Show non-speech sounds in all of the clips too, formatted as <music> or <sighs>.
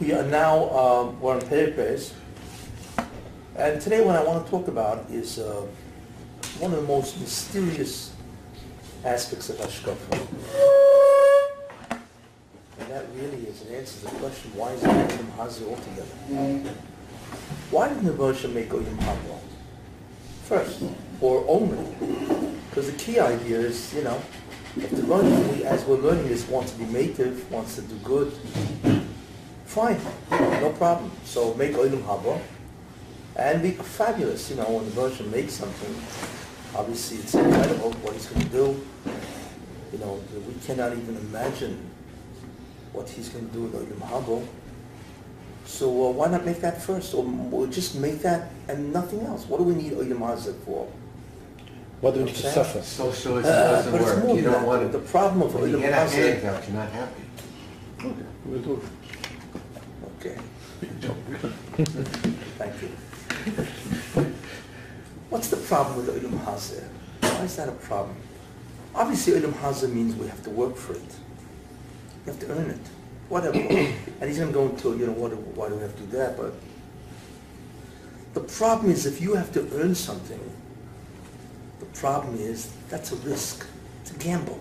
We are now, um, we're on Peripes. And today what I want to talk about is uh, one of the most mysterious aspects of Hashkafa. And that really is an answer to the question, why is Oyim Hazi altogether? Why did Nebuchadnezzar make Oyim Haba? First, or only? Because the key idea is, you know, if the Rebbe, as we're learning this, wants to be native, wants to do good, fine, no problem. So make Oyim Haba and be fabulous. You know, when the version makes something, obviously it's incredible what he's going to do. You know, we cannot even imagine what he's going to do with Oyim Haba. So uh, why not make that first, or, or, just make that and nothing else? What do we need Oyim Hazak for? What do we need to suffer? Socialism Uh, doesn't but work. more You don't that. want The problem of when you Oyim get a Hazak. handout, you're not happy. Okay, we'll do Okay. <laughs> Thank you. What's the problem with Ilum Hazeh? Why is that a problem? Obviously, Ilum Hazeh means we have to work for it. You have to earn it. Whatever. <coughs> and he's going to go into, you know, what, why do we have to do that? But the problem is if you have to earn something, the problem is that's a risk. It's a gamble.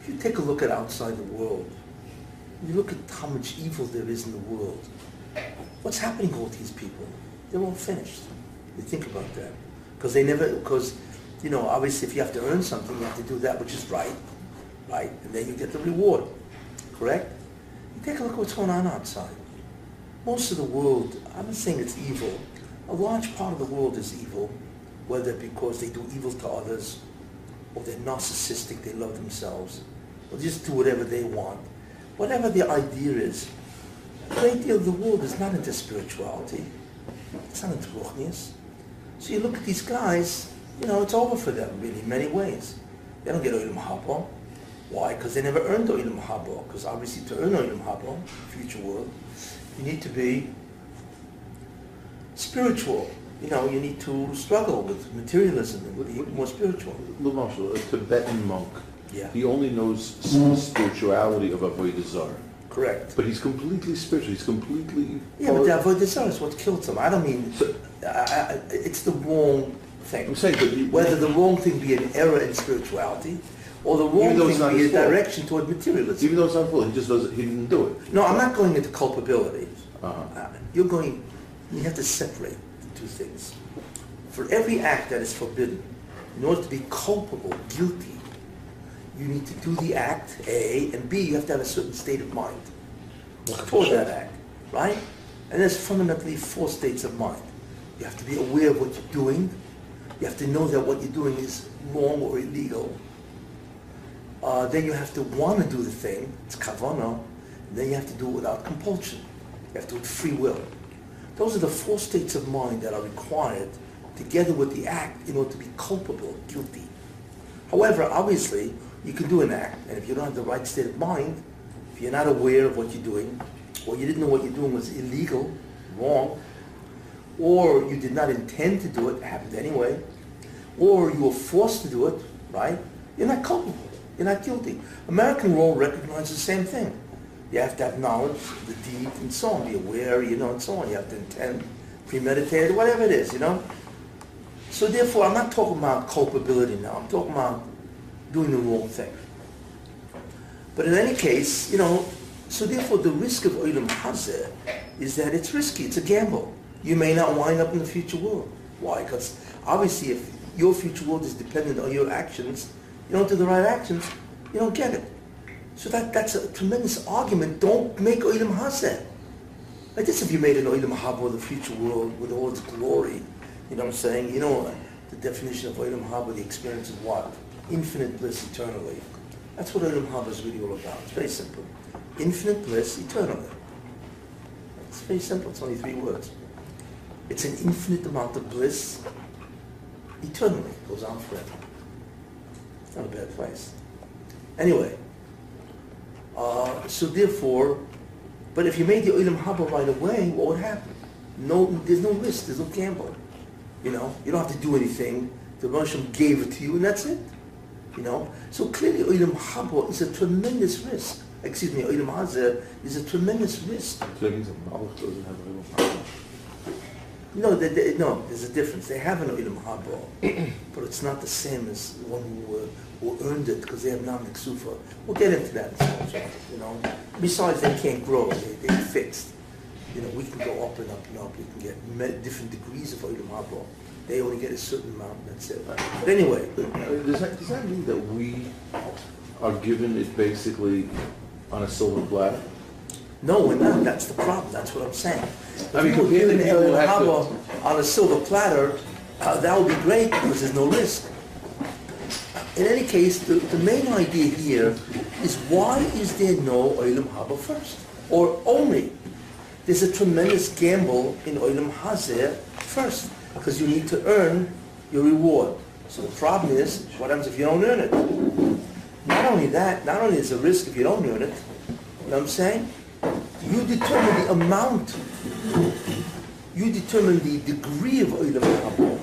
If you take a look at outside the world, you look at how much evil there is in the world. What's happening to all these people? They're all finished. You think about that. Because they never, because, you know, obviously if you have to earn something, you have to do that which is right, right? And then you get the reward, correct? You take a look at what's going on outside. Most of the world, I'm not saying it's evil, a large part of the world is evil, whether because they do evil to others, or they're narcissistic, they love themselves, or just do whatever they want. Whatever the idea is, a great deal of the world is not into spirituality. It's not into ruchnius. So you look at these guys, you know, it's over for them, really, in many ways. They don't get Oilam Haba. Why? Because they never earned Oilam Haba. Because obviously to earn Oilam Haba, future world, you need to be spiritual. You know, you need to struggle with materialism and be more spiritual. Marshall, a Tibetan monk, Yeah, he only knows s- spirituality of Avodah Zarah. correct. But he's completely spiritual. He's completely. Yeah, but the avodah zarah is what kills him. I don't mean, So- I, I, it's the wrong thing. I'm saying, but he- Whether the wrong thing be an error in spirituality, or the wrong thing be a fault. direction toward materialism. even though it's not full, he just doesn't. He didn't do it. No, I'm not going into culpability. Uh-huh. Uh, You're going, you have to separate the two things. For every act that is forbidden, in order to be culpable, guilty, you need to do the act, A, and B, you have to have a certain state of mind for that act, right? And there's fundamentally four states of mind. You have to be aware of what you're doing. You have to know that what you're doing is wrong or illegal. Uh, then you have to want to do the thing. It's kavana. Then you have to do it without compulsion. You have to do it free will. Those are the four states of mind that are required together with the act in order to be culpable, guilty. However, obviously, you can do an act, and if you don't have the right state of mind, if you're not aware of what you're doing, or you didn't know what you're doing was illegal, wrong, or you did not intend to do it, it happened anyway, or you were forced to do it, right? You're not culpable. You're not guilty. American law recognizes the same thing. You have to have knowledge the deed and so on, be aware, you know, and so on. You have to intend, premeditated, whatever it is, you know. So therefore, I'm not talking about culpability now. I'm talking about doing the wrong thing. But in any case, you know, so therefore the risk of Olam Hazeh is that it's risky, it's a gamble. You may not wind up in the future world. Why? Because obviously if your future world is dependent on your actions, you don't do the right actions, you don't get it. So that, that's a tremendous argument. Don't make Olam Hazeh. Like this if you made an Olam Haba the future world with all its glory, you know what I'm saying? You know the definition of Olam Haba, the experience of what? Infinite bliss eternally. That's what Olam Haba is really all about. It's very simple. Infinite bliss eternally. It's very simple. It's only three words. It's an infinite amount of bliss eternally. It goes on forever. It's not a bad place. Anyway, uh, so therefore, but if you made the Olam Haba right away, what would happen? No, there's no risk. There's no gamble. You know, you don't have to do anything. The Rosham gave it to you, and that's it. You know, so clearly Olam Haba is a tremendous risk. excuse me, Olam Hazeh, is a tremendous risk. So that means a Malach doesn't have a little No, they, they, no, there's a difference. They have an Olam Haba, <clears throat> but it's not the same as one who, uh, who earned it because they have Nam Ksufa. We'll get into that in some way, you know. Besides, they can't grow. They, they're fixed. You know, we can go up and up and up. We can get different degrees of Olam Haba. They only get a certain amount, that's it. But anyway, Uh, Does that, does that mean that we are given it basically on a silver platter? no, we're not. That's the problem. That's what I'm saying. If I mean, we were given people who Olam have to- Haba on a silver platter, uh, that would be great because there's no risk. In any case, the, the main idea here is why is there no Olam Haba first? Or only? There's a tremendous gamble in Olam Hazeh first, because you need to earn your reward. So the problem is, what happens if you don't earn it? Not only that, not only is a risk if you don't earn it, you know what I'm saying? You determine the amount, you determine the degree of Olam Haba.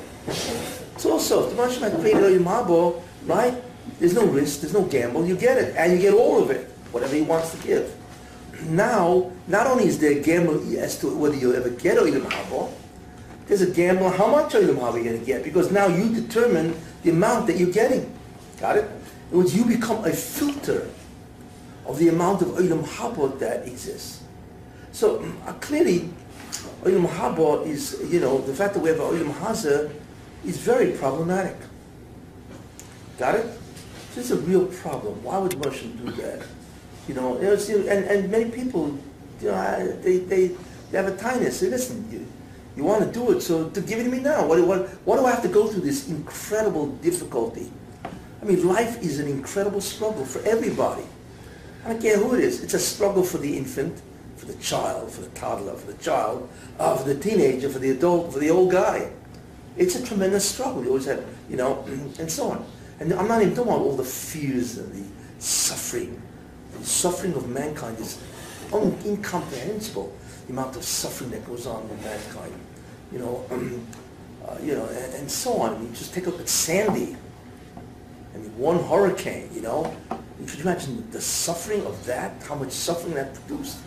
It's also, if the Mashma created Olam Haba, right? There's no risk, there's no gamble, you get it, and you get all of it, whatever he wants to give. Now, not only is there a gamble as to whether you'll ever get Olam Haba, there's a gamble how much Olam Haba you're going to get, because now you determine the amount that you're getting. Got it? In which you become a filter of the amount of Olam Haba that exists. So uh, clearly, Olam Haba is, you know, the fact that we have Olam Hazeh is very problematic. Got it? This is a real problem. Why would Moshe do that? You know, and, and many people, you know, they, they, they have a tinus. Say, listen, you, you want to do it, so to give it to me now. What, what, what do I have to go through this incredible difficulty? I mean, life is an incredible struggle for everybody. I don't care who it is. It's a struggle for the infant, for the child, for the toddler, for the child, uh, for the teenager, for the adult, for the old guy. It's a tremendous struggle. You always have, you know, <clears throat> and so on. And I'm not even talking about all the fears and the suffering. The suffering of mankind is incomprehensible. The amount of suffering that goes on with mankind. You know, <clears throat> uh, you know, and, and so on. I mean, just take a look at Sandy. I mean, one hurricane, you know. Could you imagine the suffering of that? How much suffering that produced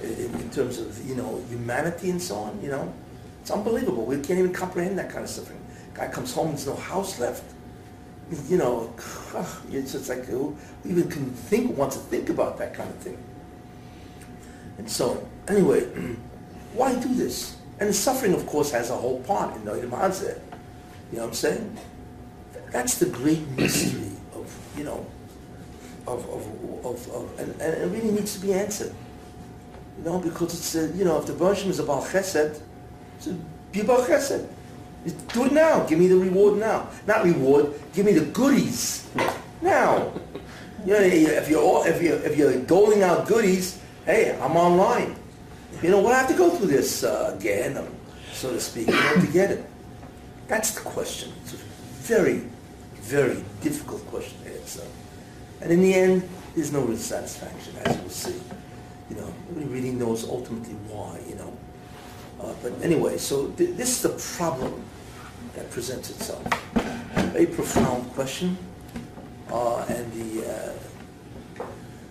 in, in terms of, you know, humanity and so on, you know? It's unbelievable. We can't even comprehend that kind of suffering. Guy comes home, there's no house left. You know, <sighs> it's just like, who even can think, wants to think about that kind of thing? And so, anyway, <clears throat> why do this? And suffering, of course, has a whole part in the Olam You know what I'm saying? That's the great mystery of, you know, of, of, of, of and, and it really needs to be answered. You know, because it's, a, you know, if the Bershom is about chesed, so be about chesed. Do it now. Give me the reward now. Not reward. Give me the goodies now. You know, if you're all, if you're if you're doling out goodies, hey, I'm online. You know, I have to go through this uh, Gehenna, so to speak, in order to get it. That's the question. It's a very, very difficult question to answer. And in the end, there's no real satisfaction, as we'll see. You know, nobody really knows ultimately why, you know. Uh, but anyway, so th- this is the problem that presents itself. Very profound question, uh, and the, uh,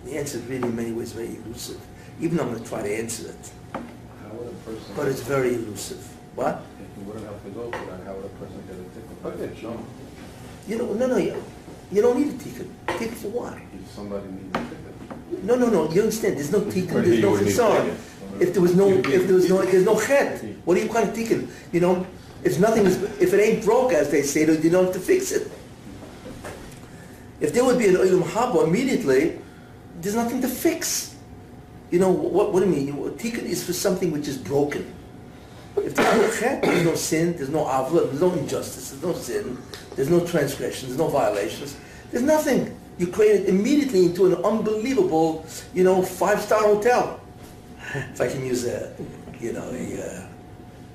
the answer is really in many ways very elusive. Even though I'm going to try to answer it, How would a person, but it's very elusive. What? if you wouldn't have to go through that, how would a person get a ticket? Okay, show them. You know, no, no, you, you don't need a ticket. Ticket for what? If somebody needs a ticket. No, no, no. You understand? There's no <laughs> ticket. There's no would need If there was no, if there was no, there's no chet. What do you kind of tikkun? You know, if nothing is, if it ain't broke, as they say, then you don't have to fix it. If there would be an olam haba immediately, there's nothing to fix. You know what? What do you mean? Tikkun is for something which is broken. If there's no chet, there's no sin, there's no avla, there's no injustice, there's no sin, there's no transgressions, there's no violations, there's nothing. You create it immediately into an unbelievable, you know, five-star hotel. <laughs> If I can use a, you know, a, uh,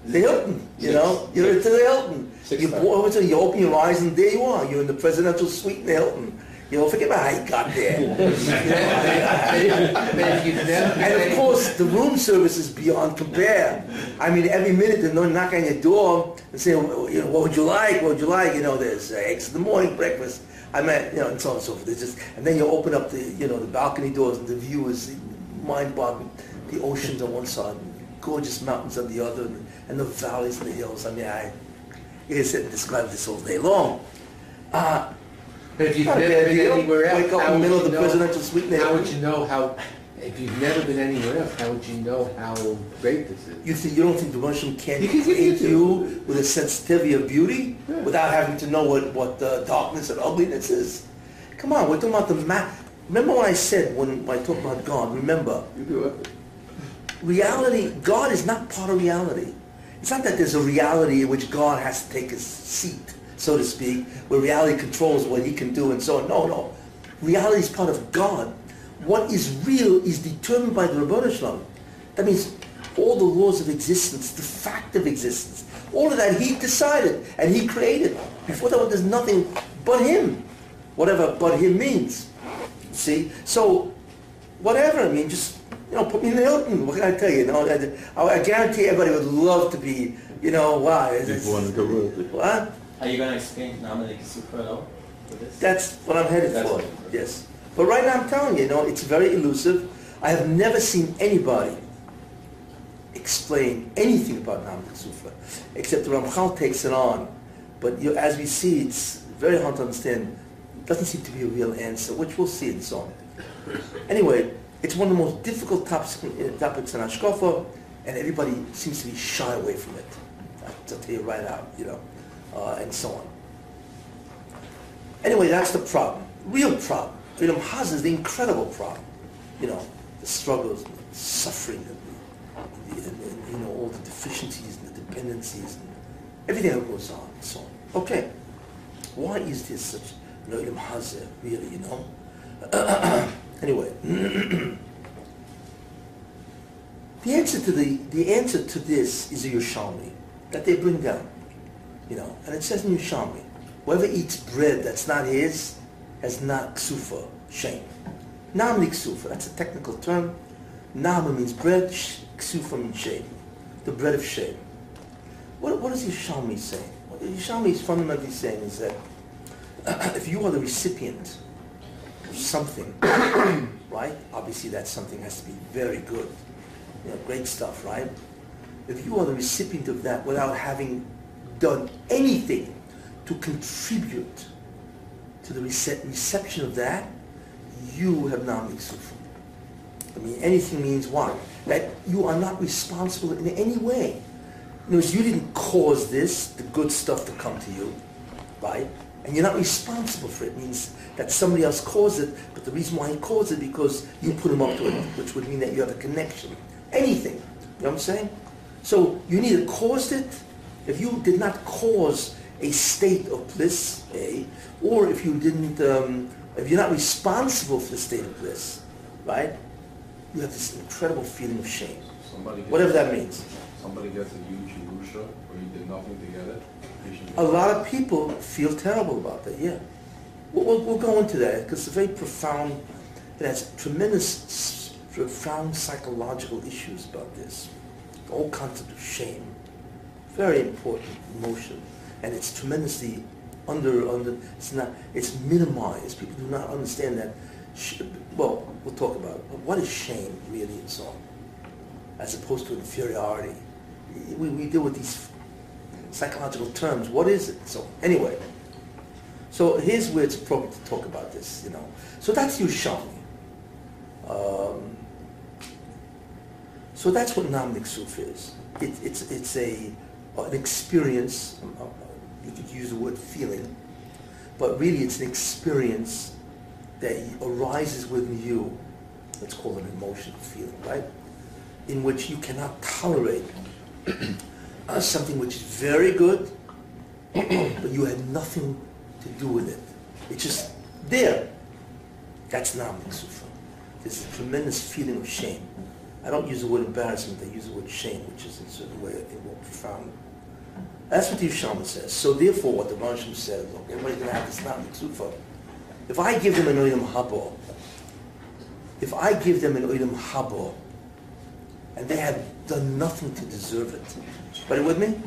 the Hilton, you know, you're into the Hilton. Six You, star. go over to, you open your eyes and there you are. You're in the presidential suite in the Hilton. You know, forget about how <laughs> you got there. You know, But if you've never and of course, the room service is beyond compare. I mean, every minute they're knocking on your door and saying, you know, what would you like? What would you like? You know, there's uh, eggs in the morning, breakfast. I mean, you know, and so on and so forth. It's just, and then you open up the, you know, the balcony doors and the view is mind-boggling. The oceans on one side, gorgeous mountains on the other, and, and the valleys and the hills. I mean, I, sit and describe this all day long. Uh, But if you've Not a never bad been deal. anywhere else, Wake up in how the would middle you of the know? presidential suite How would you know how, if you've never been anywhere else, how would you know how great this is? You think you don't think the Russian can You can- you create you with a sensitivity of beauty Yeah. without having to know what what uh, darkness and ugliness is? Come on, we're talking about the map. Remember what I said when, when I talked about God? Remember, You do it. reality. God is not part of reality. It's not that there's a reality in which God has to take his seat, so to speak, where reality controls what he can do and so on. No, no. Reality is part of God. What is real is determined by the Ribono Shel Olam. That means all the laws of existence, the fact of existence, all of that he decided and he created. Before that, there's nothing but him, whatever but him means. See? So, whatever, I mean, just, you know, put me in the Hilton. What can I tell you? You know, I, I guarantee everybody would love to be, you know, wow. It's, it's, People want to go with what? Are you going to explain Nahama D'Kisufa at all for this? That's what I'm headed That's for. Yes. But right now I'm telling you, you know, it's very elusive. I have never seen anybody explain anything about Nahama D'Kisufa, except the Ramchal takes it on. But you, as we see, it's very hard to understand. It doesn't seem to be a real answer, which we'll see in so on. Anyway, it's one of the most difficult topics, topics in Hashkafa, and everybody seems to be shy away from it. I'll tell you right out, you know, uh, and so on. Anyway, that's the problem. Real problem. Freedom know, Haz is the incredible problem. You know, the struggles, and the suffering, and, the, and, and, you know, all the deficiencies and the dependencies and everything that goes on and so on. Okay, why is this such Noam Hazeh, really, you know? <clears throat> anyway, <clears throat> the answer to the, the answer to this is a Yerushalmi that they bring down, you know, and it says in Yerushalmi, whoever eats bread that's not his has not ksufa, shame. Nam ksufa, that's a technical term. Nama means bread, ksufa means shame, the bread of shame. What, what is Yerushalmi saying? What Yerushalmi is fundamentally saying is that <clears throat> if you are the recipient of something, <coughs> right? Obviously that something has to be very good, you know, great stuff, right? If you are the recipient of that without having done anything to contribute to the rece- reception of that, you have not made sufa. I mean, anything means what? That you are not responsible in any way. In words, you didn't cause this, the good stuff to come to you, right? And you're not responsible for it. It means that somebody else caused it, but the reason why he caused it because you put him up to it, which would mean that you have a connection. Anything. You know what I'm saying? So you neither caused it, if you did not cause a state of bliss, A, or if you didn't, um, if you're not responsible for the state of bliss, right? You have this incredible feeling of shame, Somebody whatever that means. Somebody gets a huge Yerusha, or you did nothing to get it. A lot of people feel terrible about that, yeah. We'll, we'll, we'll go into that because it's very profound, it has tremendous, profound psychological issues about this. The whole concept of shame, very important emotion, and it's tremendously under, under, it's not, it's minimized. People do not understand that. Well, we'll talk about it. What is shame really and so on, as opposed to inferiority? We, we deal with these psychological terms. What is it? So anyway, so here's where it's appropriate to talk about this. You know, so that's Yerushalmi. Um, so that's what Nahama D'Kisufa is. It, it's it's a an experience. um, uh, You could use the word feeling, but really it's an experience that arises within you. Let's call it an emotional feeling, right? In which you cannot tolerate <clears throat> something which is very good, <clears throat> but you had nothing to do with it. It's just there. That's Nahama D'Kisufa. There's a tremendous feeling of shame. I don't use the word embarrassment, I use the word shame, which is in a certain way, I think, more profound. That's what the Yerushalmi says. So therefore, what the Ransham says, look, everybody's going to have this Nahama D'Kisufa. if I give them an oilam habo, if I give them an oilam habo, and they have done nothing to deserve it, but with me?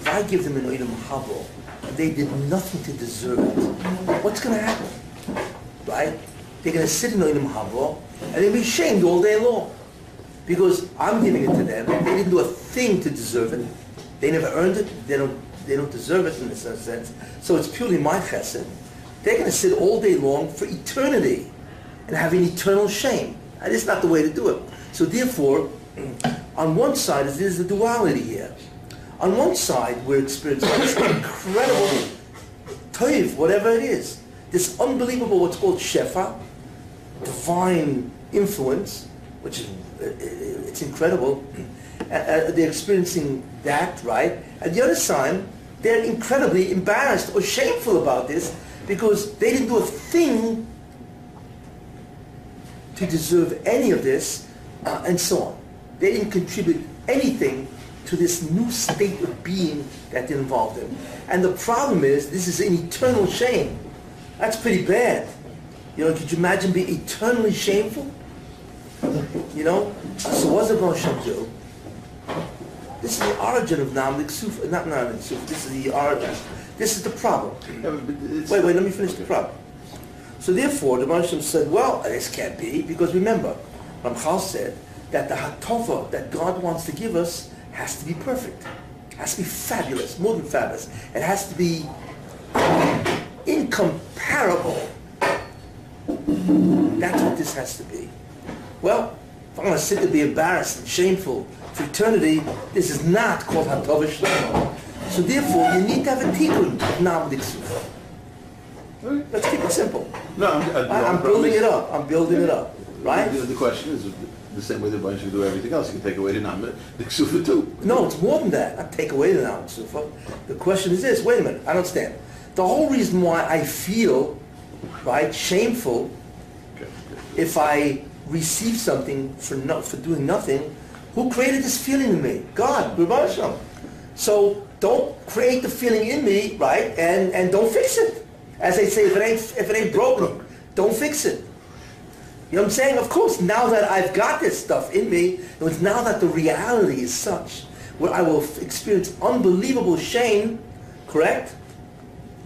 If I give them an oilam habo, and they did nothing to deserve it, what's going to happen? Right? They're going to sit in oilam habo, and they'll be shamed all day long. Because I'm giving it to them. They didn't do a thing to deserve it. They never earned it. They don't, they don't deserve it in a sense. So it's purely my chesed. They're going to sit all day long for eternity and have an eternal shame. And it's not the way to do it. So therefore, <clears throat> on one side, there's a duality here. On one side, we're experiencing this incredible toiv, whatever it is. This unbelievable, what's called shefa, divine influence, which is it's incredible. <clears throat> Uh, they're experiencing that, right? At the other side, they're incredibly embarrassed or shameful about this because they didn't do a thing to deserve any of this, uh, and so on. They didn't contribute anything to this new state of being that they're involved in. And the problem is, this is an eternal shame. That's pretty bad. You know, could you imagine being eternally shameful? You know? So what's the Shem do? This is the origin of Nahama D'Kisufa, not Nahama D'Kisufa, this is the origin. This is the problem. Wait, wait, let me finish the problem. So therefore, the Shem said, well, this can't be, because remember, Ramchal said that the hatova that God wants to give us has to be perfect. Has to be fabulous, more than fabulous. It has to be incomparable. That's what this has to be. Well, if I'm going to sit and be embarrassed and shameful for eternity, this is not called Hatova Shlomo. So therefore, you need to have a tikkun of Nahama D'Kisufa. Let's keep it simple. No, I'm, I'm, I- I'm building it up. I'm building it up, right? The, the question is the same way the bunch should do everything else. You can take away the nam, the ksufa too. No, it's more than that. I take away the Sufa. The question is this. Wait a minute. I don't understand. The whole reason why I feel, right, shameful if I receive something for no, for doing nothing, who created this feeling in me? God, Hashem. So don't create the feeling in me, right? And and don't fix it. As they say, if it ain't if it ain't broken, don't fix it. You know what I'm saying? Of course, now that I've got this stuff in me, it's now that the reality is such where I will experience unbelievable shame, correct?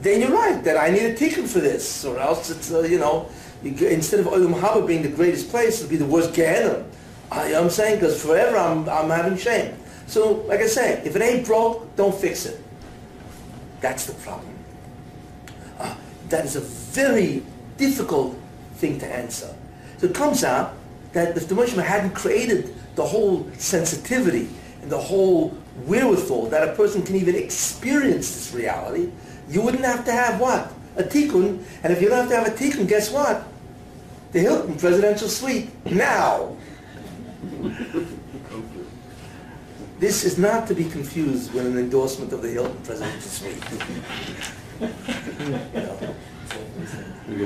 then you're right that I need a tikkun for this, or else it's uh, you know instead of Olam Haba being the greatest place, it'll be the worst Gehenna. Uh, you know I'm saying? Because forever I'm I'm having shame. So like I say, if it ain't broke, don't fix it. That's the problem. Uh, that is a very difficult thing to answer. So it comes out that if the Moshe hadn't created the whole sensitivity and the whole wherewithal that a person can even experience this reality, you wouldn't have to have what? A tikkun. And if you don't have to have a tikkun, guess what? The Hilton presidential suite. Now. This is not to be confused with an endorsement of the Hilton presidential suite. You know.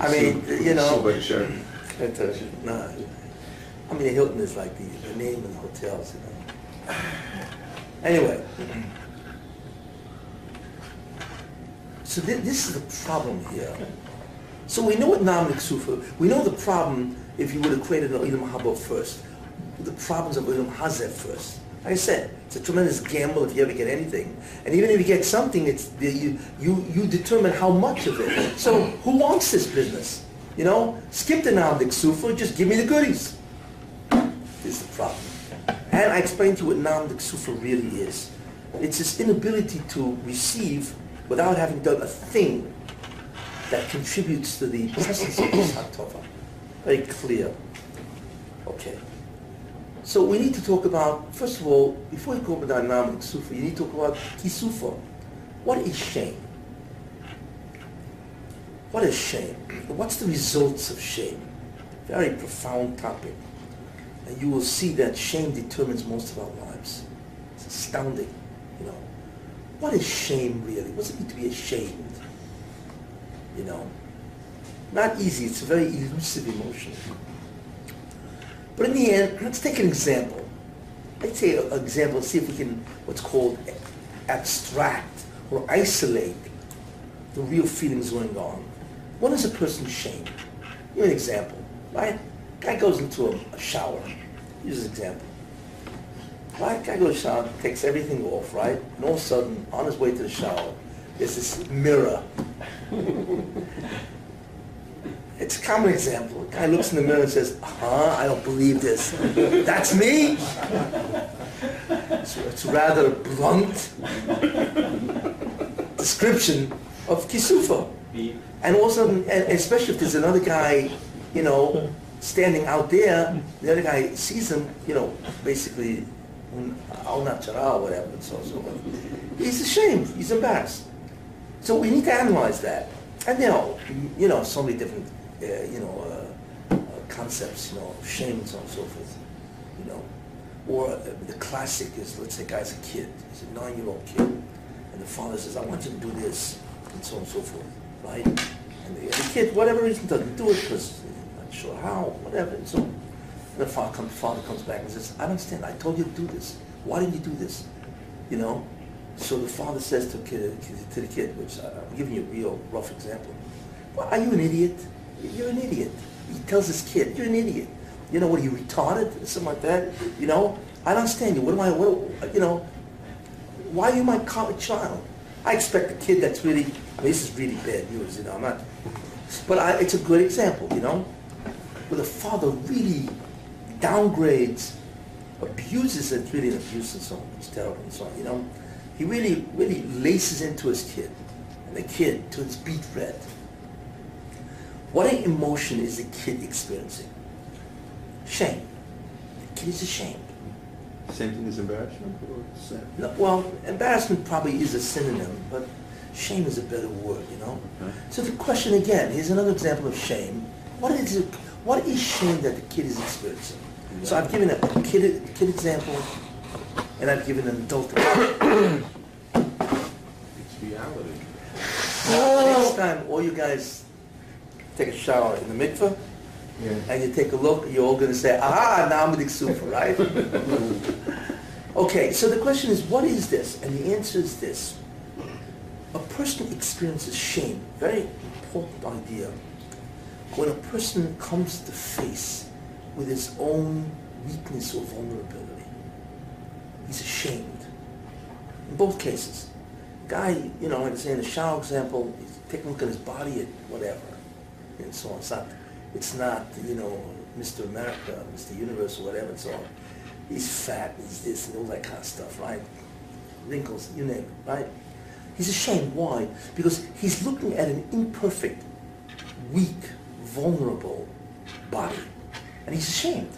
I mean, you know- the. It, uh, I mean, the Hilton is like the, the name of the hotels, you know. Anyway. So thi- this is the problem here. So we know what Nahama D'Kisufa, we know the problem if you would have created an Ilam Haba first, the problems of Ilam Hazeh first. Like I said, it's a tremendous gamble if you ever get anything. And even if you get something, it's the, you, you, you determine how much of it. So who wants this business? You know, skip the Nahama D'Kisufa, just give me the goodies. This is the problem. And I explained to you what Nahama D'Kisufa really is. It's this inability to receive without having done a thing that contributes to the presence of this Hatova. Very clear. Okay. So we need to talk about, first of all, before you go about Nahama D'Kisufa, you need to talk about Kisufa. What is shame? What is shame? What's the results of shame? Very profound topic. And you will see that shame determines most of our lives. It's astounding, you know. What is shame really? What's it mean to be ashamed? You know? Not easy, it's a very elusive emotion. But in the end, let's take an example. Let's say an example, see if we can, what's called abstract or isolate the real feelings going on. When is a person shamed? Give me an example, right? Guy goes into a, a shower. Use an example. Right? Guy goes shower, takes everything off, right? And all of a sudden, on his way to the shower, there's this mirror. <laughs> It's a common example. A guy looks in the mirror and says, huh, I don't believe this. <laughs> That's me? So it's a rather blunt <laughs> description of Kisufa. And also, and especially if there's another guy, you know, standing out there, the other guy sees him, you know, basically, al natural, whatever, and so on so forth. He's ashamed, he's embarrassed. So we need to analyze that. And you know, you know, so many different, uh, you know, uh, uh, concepts, you know, shame and so on and so forth, you know. Or uh, the classic is, let's say, guy's a kid, he's a nine-year-old kid, and the father says, I want you to do this, and so on and so forth, right? And the, the kid, whatever reason, doesn't do it because not sure how, whatever, and so on. The father comes, father comes back and says, I don't understand, I told you to do this. Why didn't you do this? You know? So the father says to, kid, to the kid, which I'm giving you a real rough example, well, are you an idiot? You're an idiot. He tells this kid, you're an idiot. You know, what, are you retarded? Something like that? You know? I don't understand you. What am I, what, you know, why are you my child? I expect a kid that's really, I mean, this is really bad news, you know, I'm not, but I, it's a good example, you know? Where the father really downgrades, abuses it, really an abuse and so on, it's terrible and so on, you know? He really, really laces into his kid, and the kid turns beet red. What an emotion is the kid experiencing? Shame. The kid is ashamed. Same thing as embarrassment or same? No, Well, embarrassment probably is a synonym, but shame is a better word, you know? Okay. So the question again, here's another example of shame. What is it, what is shame that the kid is experiencing? So I've given a kid, kid example, and I've given an adult example. It's reality. Next time, all you guys take a shower in the mikveh, Yeah. and you take a look, you're all gonna say, ah, now I'm with super, right? Okay, so the question is, what is this? And the answer is this. A person experiences shame, very important idea. When a person comes to face with his own weakness or vulnerability, he's ashamed. In both cases. Guy, you know, like I say in the shower example, taking a look at his body at whatever, and so on. It's not, it's not, you know, Mr. America, Mr. Universe, or whatever, and so on. He's fat, he's this, and all that kind of stuff, right? Wrinkles, you name it, right? He's ashamed. Why? Because he's looking at an imperfect, weak, vulnerable body. And he's ashamed,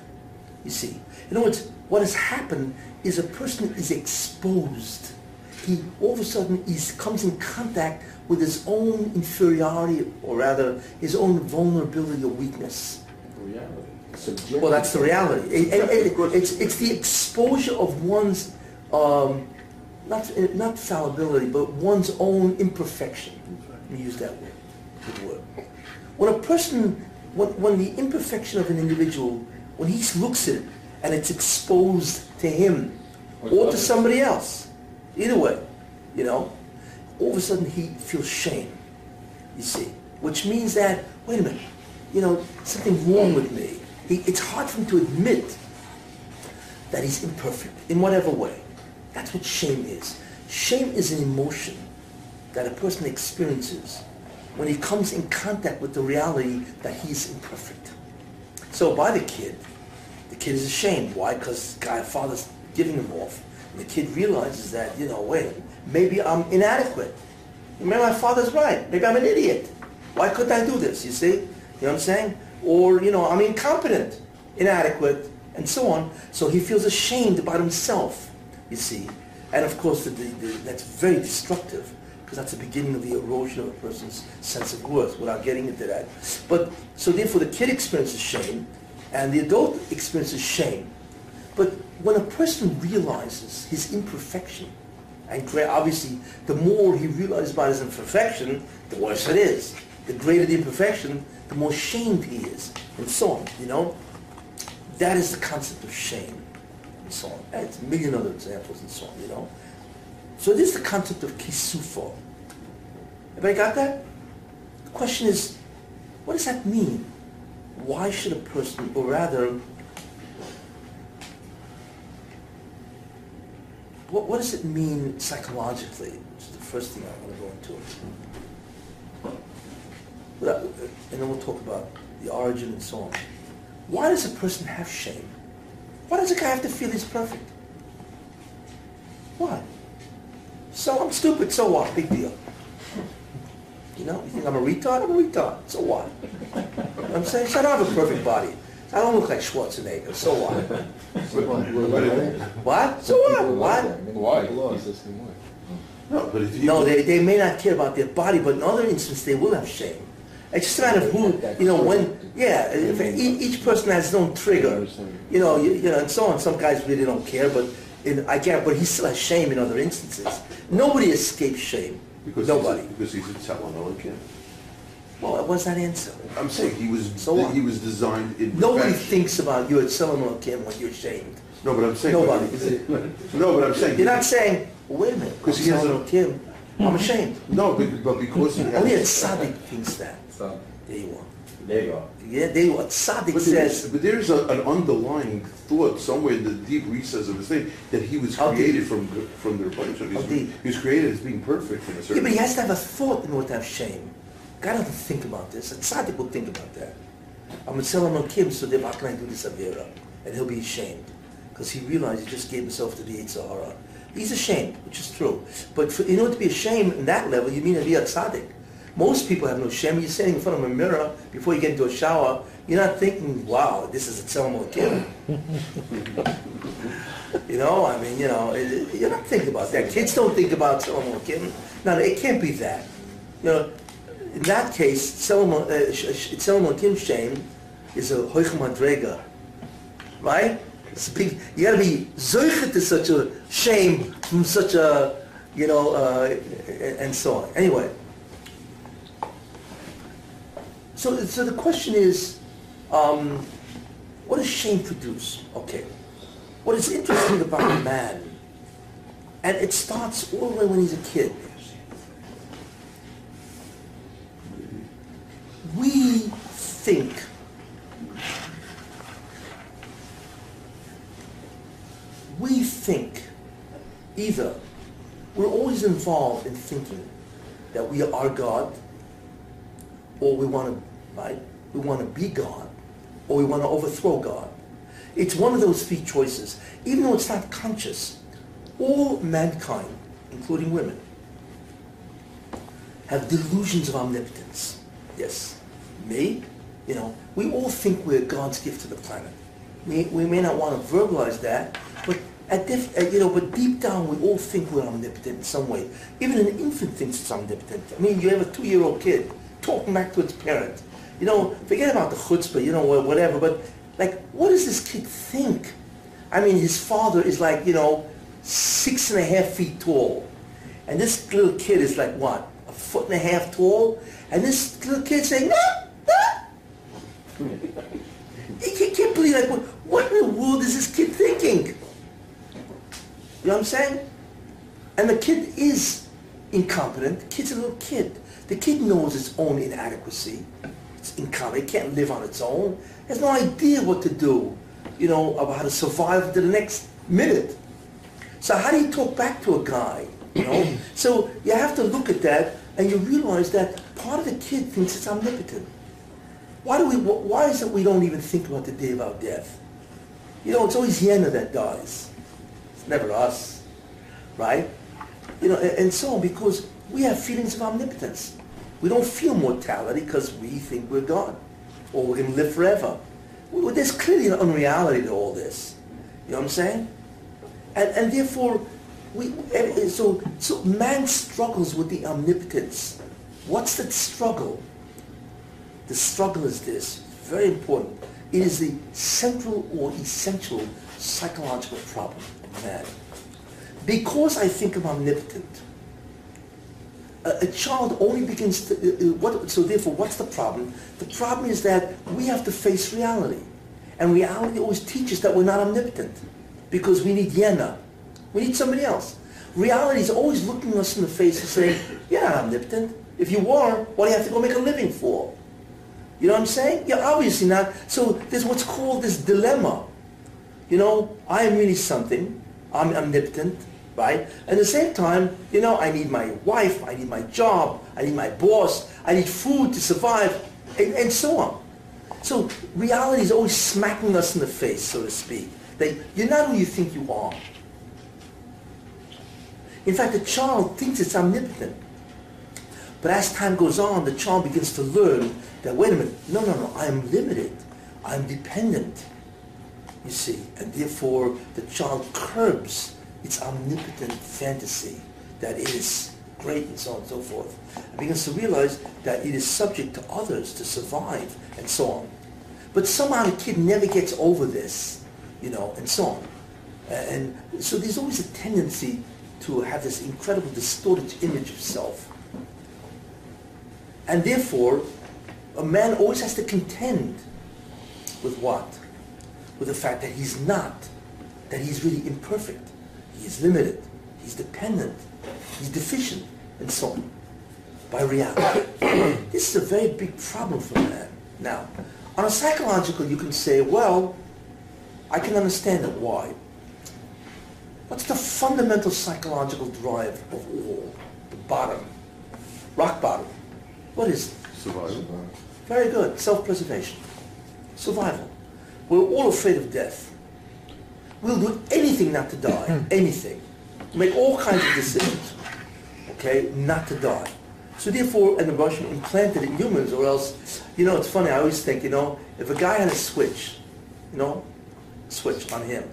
you see. In other words, what has happened is a person is exposed. He all of a sudden he comes in contact with his own inferiority, or rather his own vulnerability or weakness. Reality. Subjective. Well, that's the reality. It- it- it- it's, it's the exposure of one's, um, not, not fallibility, but one's own imperfection. Let me use that word, good word. When a person, when, when the imperfection of an individual, when he looks at it and it's exposed to him or to somebody else, either way, you know, all of a sudden he feels shame, you see, which means that, wait a minute, you know, something wrong with me. He, it's hard for him to admit that he's imperfect in whatever way. That's what shame is. Shame is an emotion that a person experiences when he comes in contact with the reality that he's imperfect. So by the kid, the kid is ashamed. Why? Because God, father's giving him off. And the kid realizes that, you know, wait, maybe I'm inadequate. Maybe my father's right. Maybe I'm an idiot. Why couldn't I do this? You see? You know what I'm saying? Or, you know, I'm incompetent, inadequate, and so on. So he feels ashamed about himself, you see. And of course, the, the, the, that's very destructive because that's the beginning of the erosion of a person's sense of worth without getting into that. But, so therefore the kid experiences shame and the adult experiences shame. But when a person realizes his imperfection, and obviously the more he realizes about his imperfection, the worse it is. The greater the imperfection, the more shamed he is, and so on, you know? That is the concept of shame, and so on. And it's a million other examples and so on, you know? So this is the concept of kisufo. Everybody got that? The question is, what does that mean? Why should a person, or rather, what, what does it mean psychologically? It's the first thing I want to go into. Uh, And then we'll talk about the origin and so on. Why does a person have shame? Why does a guy have to feel he's perfect? Why? So I'm stupid, so what? Big deal. You know, you think I'm a retard? I'm a retard. So what? You know what I'm saying? So I don't have a perfect body. I don't look like Schwarzenegger. So what? What? So what? What? Why? Why? No, but if you. No, they, they may not care about their body, but in other instances, they will have shame. It's just a matter of who, you know, when, yeah, if each, each person has his own trigger, you know, you, you know, and so on. Some guys really don't care, but in, I get, but he still has shame in other instances. Nobody escapes shame. Because Nobody. He's a, because he's a Talanoan kid. Well, what's that answer? I'm saying he was, So what? he was designed in Nobody perfection. thinks about you at tzelem Elokim when you're ashamed. No, but I'm saying. Nobody. No, but I'm saying. You're not saying, well, wait a minute, I'm 'Cause he has Solomon a- Kim, I'm ashamed. No, but, but because he Only a has. tzaddik thinks that. So, There you are. there you go. Yeah, there you are. Tzaddik But there's, says, but there's a, an underlying thought somewhere in the deep recess of his thing that he was How created from the- from the Rebbeinu. He was, he was created as being perfect in a certain. yeah, but he has to have a thought in order to have shame. God doesn't think about this. A tzaddik will think about that. I'm a tzelem Elokim, so how can I do this Avera? And he'll be ashamed. Because he realized he just gave himself to the yetzer hara. He's ashamed, which is true. But for, in order to be ashamed in that level, you mean to be a tzaddik. Most people have no shame. You're standing in front of a mirror before you get into a shower. You're not thinking, wow, this is a Solomon <laughs> Kim. You know, I mean, you know, you're not thinking about that. Kids don't think about tzelem Elokim. No, it can't be that. You know, in that case, Solomon, uh, sh- sh- shame is a hoich madrega, right? Big, you gotta be zoichet to such a shame from such a, you know, uh, and so on. Anyway. So, so the question is, um, what does shame produce? Okay. What is interesting about man, and it starts all the way when he's a kid. We think we think either we're always involved in thinking that we are God, or we want to, right? We want to be God, or we want to overthrow God. It's one of those three choices. Even though it's not conscious, all mankind, including women, have delusions of omnipotence. Yes. Me, you know, we all think we're God's gift to the planet. We, we may not want to verbalize that, but at uh, you know, but deep down we all think we're omnipotent in some way. Even an infant thinks it's omnipotent. I mean, you have a two-year-old kid talking back to its parent. You know, forget about the chutzpah, you know, whatever, but like, what does this kid think? I mean, his father is like, you know, six and a half feet tall. And this little kid is like, what, a foot and a half tall? And this little kid saying, no, no. Can't, can't believe, like, what, what in the world is this kid thinking? You know what I'm saying? And the kid is incompetent. The kid's a little kid. The kid knows its own inadequacy. It's. It can't live on its own. It Has no idea what to do, you know, about how to survive to the next minute. So how do you talk back to a guy, you know? <clears throat> so you have to look at that and you realize that part of the kid thinks it's omnipotent. Why do we, why is it we don't even think about the day of our death? You know, it's always Yenna that dies. It's never us, right? You know, and, and so on, because we have feelings of omnipotence. We don't feel mortality because we think we're God, or we're going to live forever. There's clearly an unreality to all this. You know what I'm saying? And, and therefore, we, so, so man struggles with the omnipotence. What's that struggle? The struggle is this, very important. It is the central or essential psychological problem of man. Because I think I'm omnipotent, a, child only begins to, uh, uh, what, so therefore what's the problem? The problem is that we have to face reality. And reality always teaches that we're not omnipotent because we need Yena. We need somebody else. Reality is always looking us in the face and saying, you're not omnipotent. If you were, what do you have to go make a living for? You know what I'm saying? You're obviously not. So there's what's called this dilemma. You know, I am really something. I'm omnipotent, right? At the same time, you know, I need my wife, I need my job, I need my boss, I need food to survive, and, and so on. So reality is always smacking us in the face, so to speak. That you're not who you think you are. In fact, the child thinks it's omnipotent. But as time goes on, the child begins to learn that, wait a minute, no, no, no, I'm limited. I'm dependent, you see. And therefore, the child curbs its omnipotent fantasy that it is great and so on and so forth. And begins to realize that it is subject to others to survive and so on. But somehow the kid never gets over this, you know, and so on. And so there's always a tendency to have this incredible distorted image of self. And therefore, a man always has to contend with what? With the fact that he's not, that he's really imperfect, he is limited, he's dependent, he's deficient, and so on, by reality. <coughs> this is a very big problem for man. Now, on a psychological, you can say, well, I can understand it. Why? What's the fundamental psychological drive of all? The bottom, rock bottom. What is it? Survival. Very good. Self-preservation. Survival. We're all afraid of death. We'll do anything not to die. Hmm. anything. Make all kinds of decisions. Okay? Not to die. So therefore, and the Russian implanted in humans, or else, you know, it's funny, I always think, you know, if a guy had a switch, you know, switch on him,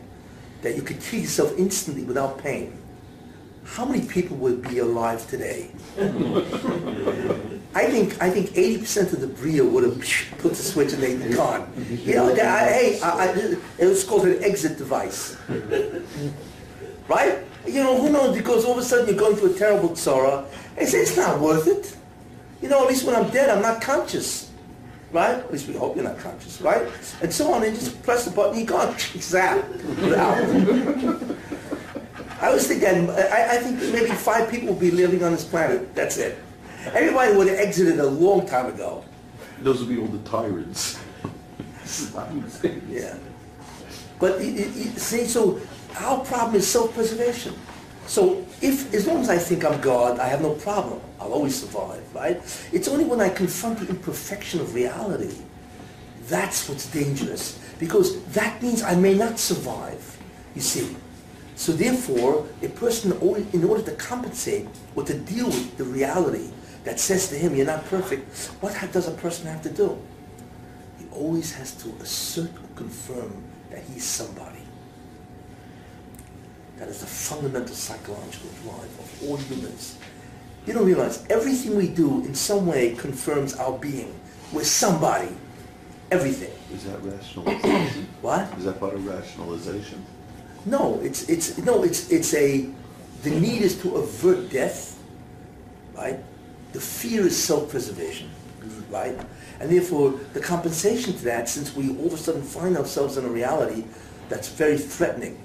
that you could kill yourself instantly without pain, how many people would be alive today? I think I think 80% of the Bria would have put the switch and they'd gone. You know, that, I, hey, I, I, it was called an exit device. Right? You know, who knows, because all of a sudden you're going through a terrible tzara, and say, it's not worth it. You know, at least when I'm dead, I'm not conscious. Right? At least we hope you're not conscious, right? And so on, and just press the button, you're gone. <laughs> Zap. I was thinking, I, I think maybe five people will be living on this planet. That's it. Everybody would have exited a long time ago. Those would be all the tyrants. Yeah. But y- y- y- see, so our problem is self-preservation. So if, as long as I think I'm God, I have no problem. I'll always survive, right? It's only when I confront the imperfection of reality, that's what's dangerous. Because that means I may not survive, you see. So therefore, a person, in order to compensate or to deal with the reality that says to him, you're not perfect, what does a person have to do? He always has to assert or confirm that he's somebody. That is the fundamental psychological drive of all humans. You don't realize everything we do in some way confirms our being. We're somebody. Everything. Is that rationalization? <coughs> What? Is that part of rationalization? No, it's it's no, it's it's a the need is to avert death, right? The fear is self-preservation, right? And therefore, the compensation to that, since we all of a sudden find ourselves in a reality that's very threatening.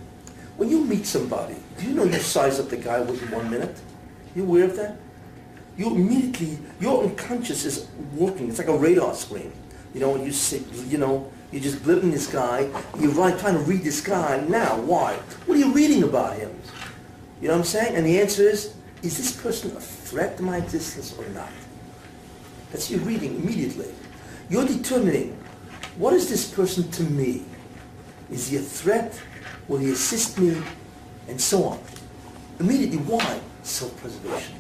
When you meet somebody, do you know you size up the guy within one minute? You aware of that? You immediately, your unconscious is working. It's like a radar screen. You know, when you sit, you know, you're just blipping this guy. You're right, trying to read this guy. Now, why? What are you reading about him? You know what I'm saying? And the answer is, is this person a threat to my existence or not? That's your reading immediately. You're determining, what is this person to me? Is he a threat? Will he assist me? And so on. Immediately, why? Self-preservation.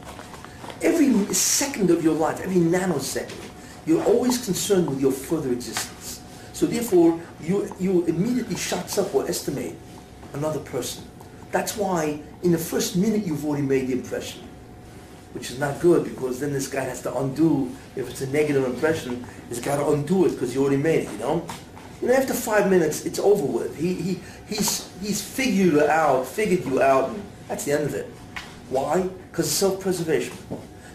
Every second of your life, every nanosecond, you're always concerned with your further existence. So therefore, you, you immediately shots up or estimate another person. That's why in the first minute you've already made the impression, which is not good because then this guy has to undo, if it's a negative impression, he's got to undo it because you already made it, you know? You know, after five minutes, it's over with. He, he, he's, he's figured you out, figured you out, and that's the end of it. Why? Because self-preservation.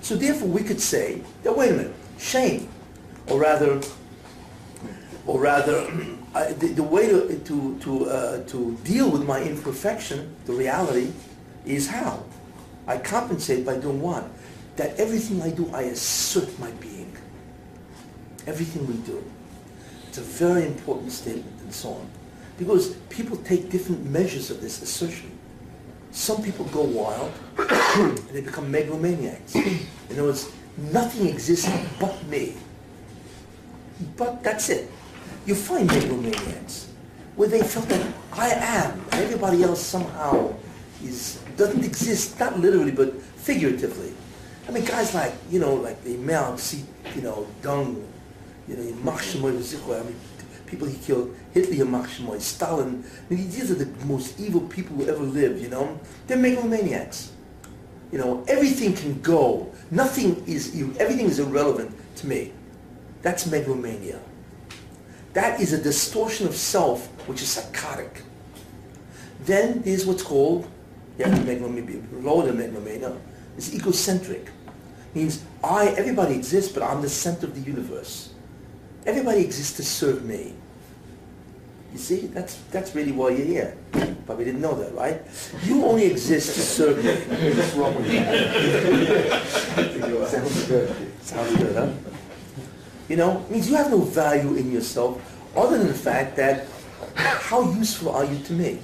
So therefore, we could say that, wait a minute, shame, or rather, or rather, <clears throat> I, the, the way to, to, to, uh, to deal with my imperfection, the reality, is how? I compensate by doing what? That everything I do, I assert my being. everything we do. It's a very important statement and so on. Because people take different measures of this assertion. Some people go wild <clears throat> and they become megalomaniacs. In other words, nothing exists but me. But that's it. You find megalomaniacs where they felt that I am, and everybody else somehow is doesn't exist, not literally but figuratively. I mean, guys like you know, like the Mao Tse, you know, Deng, you know, Mark Shimoy I mean, people he killed, Hitler, Shimoy, Stalin. I mean, these are the most evil people who ever lived. You know, they're megalomaniacs. You know, everything can go. Nothing is. Everything is irrelevant to me. That's megalomania. That is a distortion of self, which is psychotic. Then there's what's called, yeah, lower megalomania, is egocentric. Means I, everybody exists, but I'm the center of the universe. Everybody exists to serve me. You see, that's, that's really why you're here. But we didn't know that, right? You only exist to serve me. <laughs> What's wrong with you? <laughs> Sounds good. Sounds good, huh? You know, means you have no value in yourself other than the fact that how useful are you to me?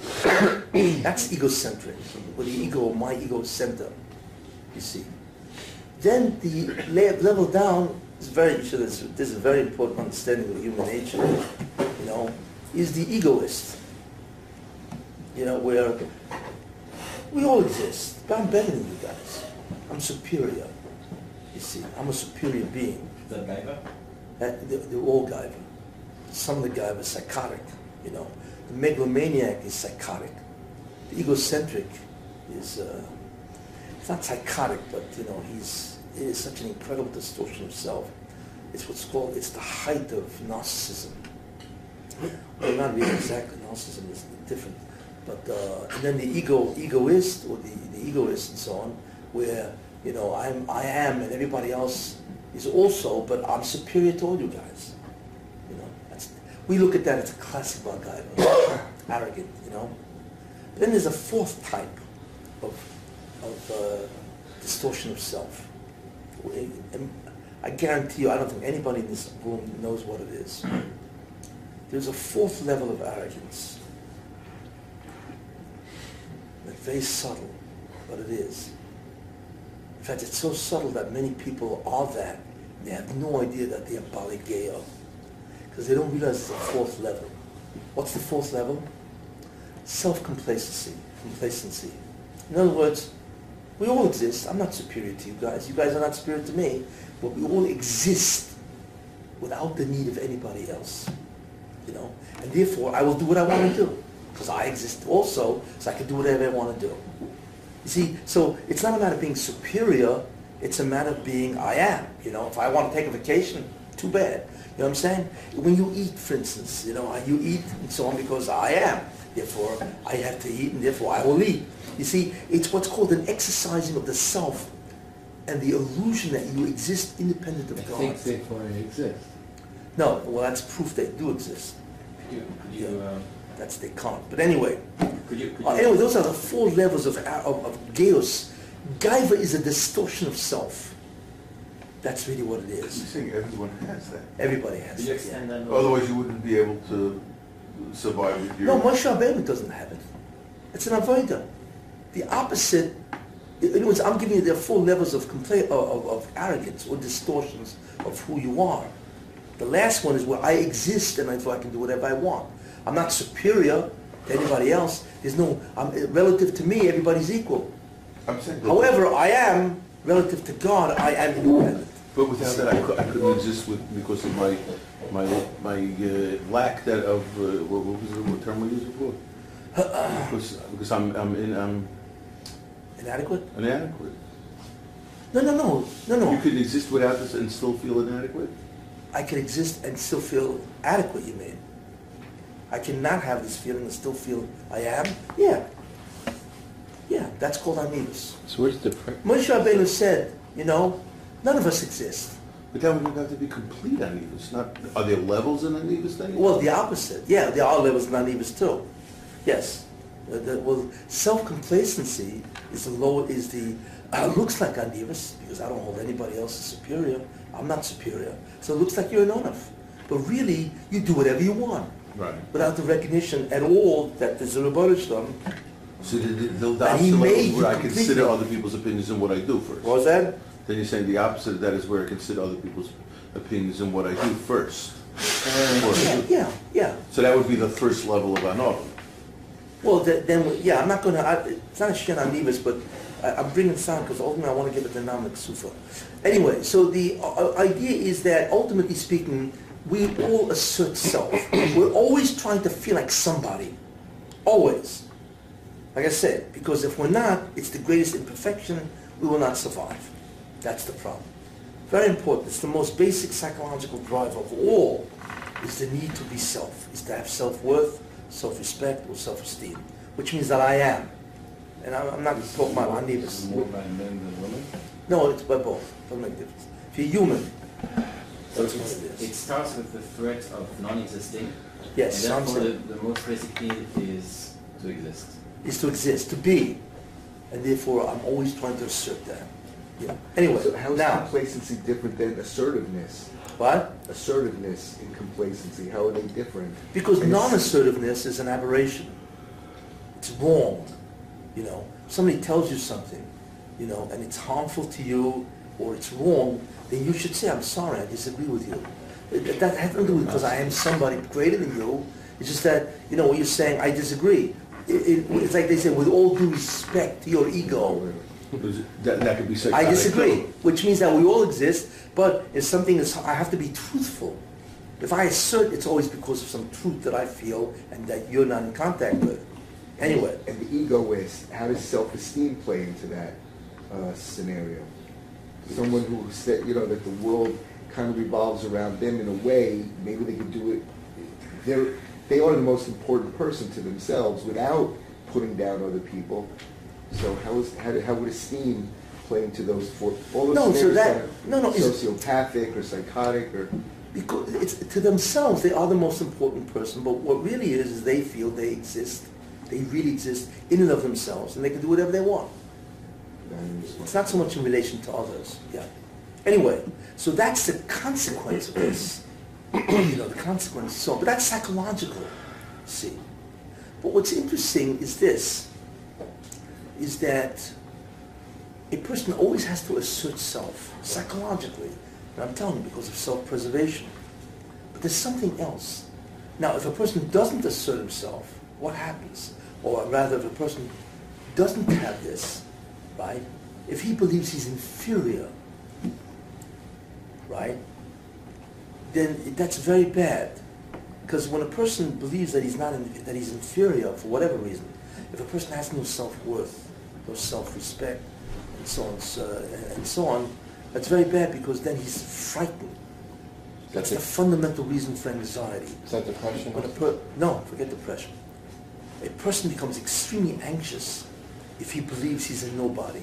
<coughs> That's egocentric, or the ego, my ego center, you see. Then the level down is very, this, this is a very important understanding of human nature, you know, is the egoist. You know, where we all exist, but I'm better than you guys. I'm superior. You see, I'm a superior being. Is that they're, they're all Gaiva. Some of the Gaiva are psychotic, you know. The megalomaniac is psychotic. The egocentric is, uh, it's not psychotic, but, you know, he's, it is such an incredible distortion of self. It's what's called, it's the height of narcissism. Well, not really exactly, narcissism is different. But, uh, and then the ego, egoist, or the, the egoist and so on, where, you know, I'm, I am and everybody else is also, but I'm superior to all you guys. You know, we look at that as a classic Bhagavad, <coughs> arrogant, you know. But then there's a fourth type of, of uh, distortion of self. And I guarantee you, I don't think anybody in this room knows what it is. There's a fourth level of arrogance. It's very subtle, but it is. In fact, it's so subtle that many people are that. They have no idea that they are Baligeo. Because they don't realize it's a fourth level. What's the fourth level? Self-complacency. Complacency. In other words, we all exist. I'm not superior to you guys. You guys are not superior to me. But we all exist without the need of anybody else. You know? And therefore, I will do what I want to do. Because I exist also, so I can do whatever I want to do. You see, so it's not a matter of being superior, it's a matter of being I am. You know, if I want to take a vacation, too bad. You know what I'm saying? When you eat, for instance, you know, you eat and so on because I am. Therefore, I have to eat and therefore I will eat. You see, it's what's called an exercising of the self and the illusion that you exist independent of I God. think therefore I exist. No, well, that's proof they do exist. You, could you, um, That's they can't. But anyway, could you, could uh, you, anyway, those are the four levels of, of, of Geos. Gaiva is a distortion of self. That's really what it is. You're is. saying everyone has that. Everybody has you it. extend Yeah. that? Otherwise, you wouldn't be able to survive with your... No, Moshe Rabbeinu doesn't have it. It's an avodah. The opposite. In other words, I'm giving you the four levels of, compla- of, of, of arrogance or distortions of who you are. The last one is where I exist and therefore I can do whatever I want. I'm not superior to anybody else. There's no, I'm, relative to me, everybody's equal. I'm saying However, I am, relative to God, I am independent. But without that, I cou- I couldn't exist with, because of my, my, my uh, lack that of, uh, what what was the what term we used before? Because, because I'm, I'm in, I'm Inadequate? inadequate. No, no, no, no, no. You could exist without this and still feel inadequate? I could exist and still feel adequate, you mean? I cannot have this feeling and still feel I am? Yeah. Yeah, that's called Anivus. So where's the... Moshe Rabbeinu said, you know, none of us exist. But that would have to be complete Anivus, not, are there levels in Anivus then? Well, the opposite. Yeah, there are levels of Anivus too. Yes. Uh, the- well, self-complacency is the low, is the Uh, looks like Anivas, because I don't hold anybody else as superior. I'm not superior. So it looks like you're an onif. But really, you do whatever you want, Right. without the recognition at all that there's a Rebbeinu. So the, the, the That he opposite made where I consider other people's opinions and what I do first. What was that? Then you're saying the opposite of that is where I consider other people's opinions and what I do first. Yeah, yeah, yeah. So that would be the first level of anov. Well, th- then, yeah, I'm not gonna, I, it's not a shin on Nevis, but I, I'm bringing sound because ultimately I want to give it the Nahama D'Kisufa. Anyway, so the uh, idea is that ultimately speaking, we all assert self. We're always trying to feel like somebody. Always. Like I said, because if we're not, it's the greatest imperfection, we will not survive. That's the problem. Very important. It's the most basic psychological drive of all is the need to be self, is to have self-worth, self-respect, or self-esteem, which means that I am. And I'm I'm not talking about Anivus. it more by men than women? No, it's by both. Doesn't make a difference. If you're human, So that's it's, it it is. starts with the threat of non-existing. Yes, And therefore, like- the, the most basic need is to exist. is to exist, to be. And therefore, I'm always trying to assert that. Yeah. Anyway, So how is now, complacency different than assertiveness? what? Assertiveness and complacency, how are they different? Because And non-assertiveness is an aberration. It's wrong, you know. Somebody tells you something, you know, and it's harmful to you or it's wrong, then you should say, I'm sorry, I disagree with you. It- That has nothing to do with because I am somebody greater than you. It's just that, you know, what you're saying, I disagree. It, it, it's like they say, with all due respect to your ego, That, that could be I disagree, too. which means that we all exist, but it's something that's, I have to be truthful. If I assert, it's always because of some truth that I feel and that you're not in contact with. Anyway, And the ego is, how does self-esteem play into that uh, scenario? Someone who said, you know, that the world kind of revolves around them in a way, maybe they could do it, they're, they are the most important person to themselves without putting down other people. So how is, how, how would esteem play into those four, all those No, so that- no, no, sociopathic or psychotic or? because it's, to themselves, they are the most important person, but what really is, is they feel they exist. They really exist in and of themselves, and they can do whatever they want. It's not so much in relation to others, yeah. Anyway, so that's the consequence of this. <clears throat> you know, the consequence. So, but that's psychological, see. But what's interesting is this, is that a person always has to assert self, psychologically. And I'm telling you, because of self-preservation. But there's something else. Now, if a person doesn't assert himself, what happens? Or rather, if a person doesn't have this, right? If he believes he's inferior, right? Then that's very bad. Because when a person believes that he's not in, that he's inferior for whatever reason, if a person has no self-worth, no self-respect, and so on, so, and so on, that's very bad because then he's frightened. That's That's the it. fundamental reason for anxiety. Is that depression? When a per- no, forget depression. A person becomes extremely anxious if he believes he's a nobody.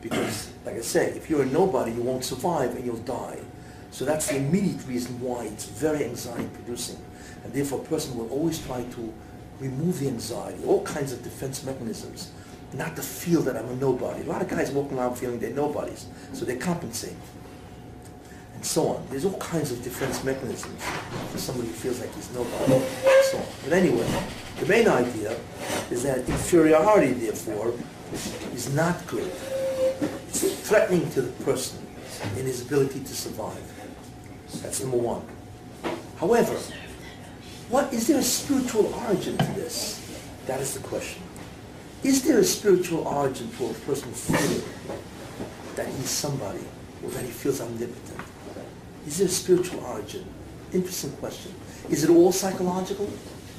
Because, like I said, if you're a nobody, you won't survive and you'll die. So that's the immediate reason why it's very anxiety producing. And therefore a person will always try to remove the anxiety, all kinds of defense mechanisms, not to feel that I'm a nobody. A lot of guys walking around feeling they're nobodies, so they compensate and so on. There's all kinds of defense mechanisms for somebody who feels like he's nobody, and so on. But anyway, the main idea is that inferiority, therefore, is not good. It's threatening to the person in his ability to survive. That's number one. However, what is there a spiritual origin to this? That is the question. Is there a spiritual origin for a person feeling that he's somebody or that he feels omnipotent? Is there a spiritual origin? Interesting question. Is it all psychological?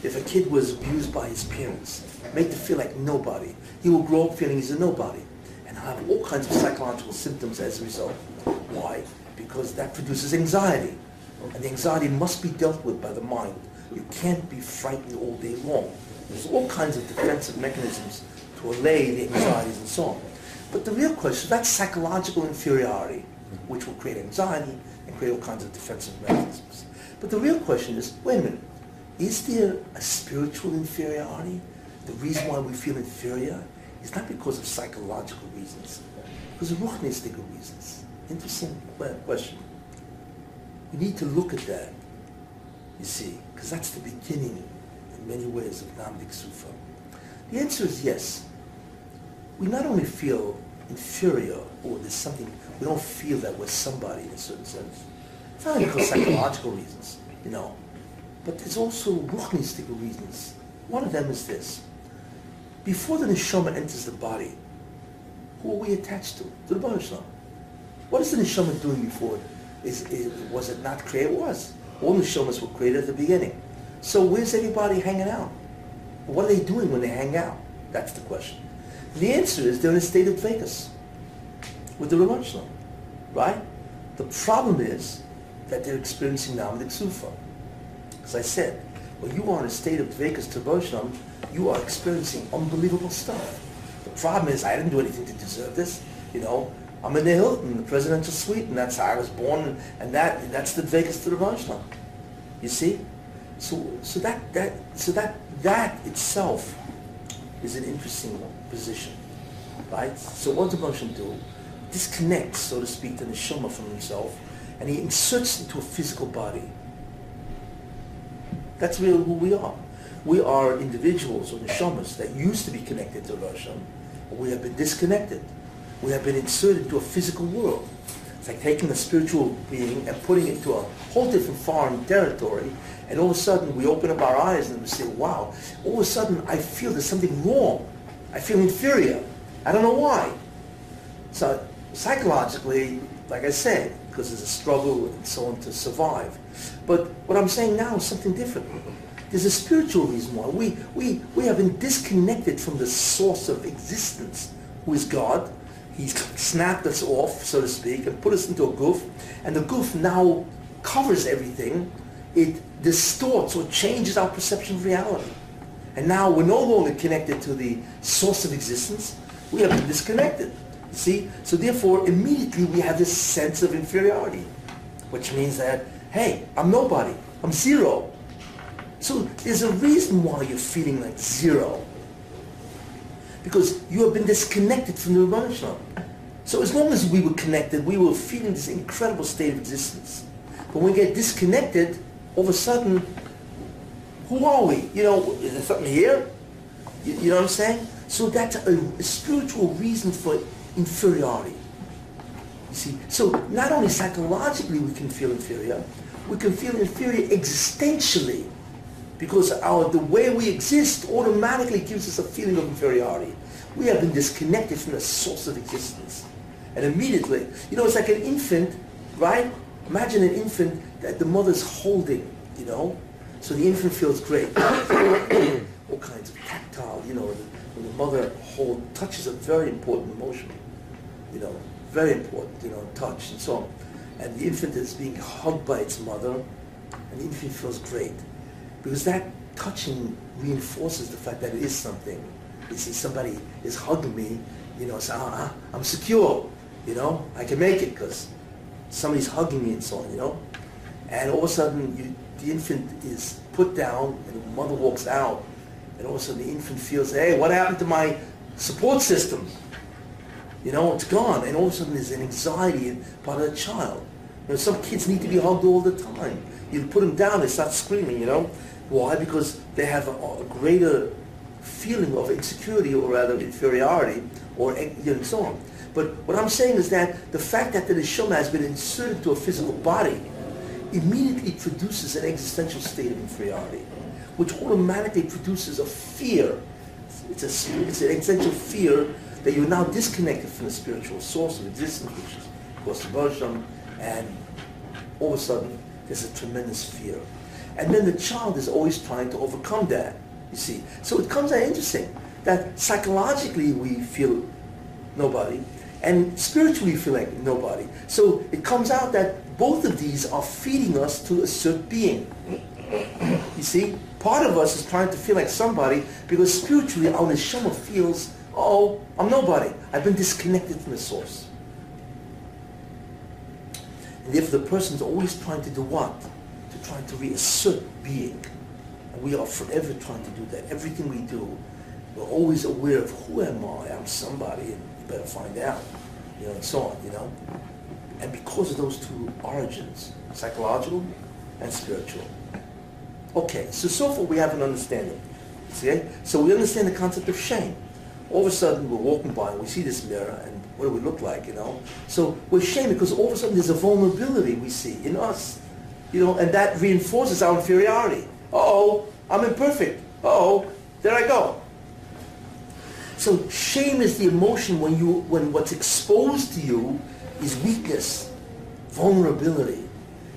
If a kid was abused by his parents, made to feel like nobody, he will grow up feeling he's a nobody and have all kinds of psychological symptoms as a result. Why? Because that produces anxiety. And the anxiety must be dealt with by the mind. You can't be frightened all day long. There's all kinds of defensive mechanisms to allay the anxieties and so on. But the real question, that's psychological inferiority, which will create anxiety create all kinds of defensive mechanisms. But the real question is, wait a minute, is there a spiritual inferiority? The reason why we feel inferior is not because of psychological reasons. Because of ruchnistic reasons. Interesting question. We need to look at that, you see, because that's the beginning, in many ways, of Nahama D'Kisufa. The answer is yes. We not only feel inferior, or there's something, we don't feel that we're somebody in a certain sense. Not because psychological reasons, you know, but there's also ruchnistic reasons. One of them is this. Before the neshama enters the body, who are we attached to? To the Baruch. What is the neshama doing before? Is, is, was it not created? It was. All neshamas were created at the beginning. So where's everybody hanging out? What are they doing when they hang out? That's the question. The answer is they're in a state of Vegas with the Shalom, right? The problem is that they're experiencing Nahama D'Kisufa. As I said, when you are in a state of Vekas to you are experiencing unbelievable stuff. The problem is I didn't do anything to deserve this. You know, I'm in the Hilton, the presidential suite, and that's how I was born, and that that's the Rav Shalom. You see? So, so that, that, so that, that itself is an interesting position, right? So what does the Moshe do? Disconnects, so to speak, the neshama from himself, and he inserts into a physical body. That's really who we are. We are individuals or neshamas that used to be connected to Hashem. We have been disconnected. We have been inserted into a physical world. It's like taking a spiritual being and putting it into a whole different foreign territory, and all of a sudden we open up our eyes and we say, wow, all of a sudden I feel there's something wrong. I feel inferior. I don't know why. So psychologically, like I said, because there's a struggle and so on to survive. But what I'm saying now is something different. There's a spiritual reason why. We, we, we have been disconnected from the source of existence, who is God. He's snapped us off, so to speak, and put us into a goof. And the goof now covers everything. It distorts or changes our perception of reality. And now we're no longer connected to the source of existence. We have been disconnected. See? So therefore, immediately we have this sense of inferiority, which means that, hey, I'm nobody. I'm zero. So there's a reason why you're feeling like zero. Because you have been disconnected from the Rebbeinu So as long as we were connected, we were feeling this incredible state of existence. But when we get disconnected, all of a sudden, who are we? You know, is there something here? You, you know what I'm saying? So that's a, a spiritual reason for inferiority. You see, so not only psychologically we can feel inferior, we can feel inferior existentially because our, the way we exist automatically gives us a feeling of inferiority. We have been disconnected from the source of existence. And immediately, you know, it's like an infant, right? Imagine an infant that the mother's holding, you know? So the infant feels great. <coughs> All kinds of tactile, you know, when the mother hold, touches a very important emotion, you know, very important, you know, touch and so on. And the infant is being hugged by its mother, and the infant feels great. Because that touching reinforces the fact that it is something. You see, somebody is hugging me, you know, so ah, I'm secure, you know, I can make it because somebody's hugging me and so on, you know. And all of a sudden, you, the infant is put down, and the mother walks out, and all of a sudden the infant feels, hey, what happened to my support system? You know, it's gone, and all of a sudden there's an anxiety of the child. You know, some kids need to be hugged all the time. You put them down, they start screaming, you know. Why? Because they have a, a greater feeling of insecurity or rather inferiority or you know, so on. But what I'm saying is that the fact that the neshama has been inserted into a physical body immediately produces an existential state of inferiority, which automatically produces a fear. It's, a, it's an existential fear that you're now disconnected from the spiritual source of existence, which is, of course, the Bershom, and all of a sudden there's a tremendous fear. And then the child is always trying to overcome that, you see. So it comes out interesting that psychologically we feel nobody, and spiritually we feel like nobody. So it comes out that both of these are feeding us to a certain being. You see? Part of us is trying to feel like somebody because spiritually our neshama feels, oh, I'm nobody. I've been disconnected from the source. And therefore the person is always trying to do what? To try to reassert being. And we are forever trying to do that. Everything we do, we're always aware of who am I? I'm somebody, and you better find out. you know, and so on, you know. And because of those two origins, psychological and spiritual. Okay, so so far we have an understanding. See? So we understand the concept of shame. All of a sudden we're walking by and we see this mirror and what do we look like, you know? So we're shamed because all of a sudden there's a vulnerability we see in us. You know, and that reinforces our inferiority. Uh-oh, I'm imperfect. Uh-oh, there I go. So shame is the emotion when you when what's exposed to you is weakness, vulnerability,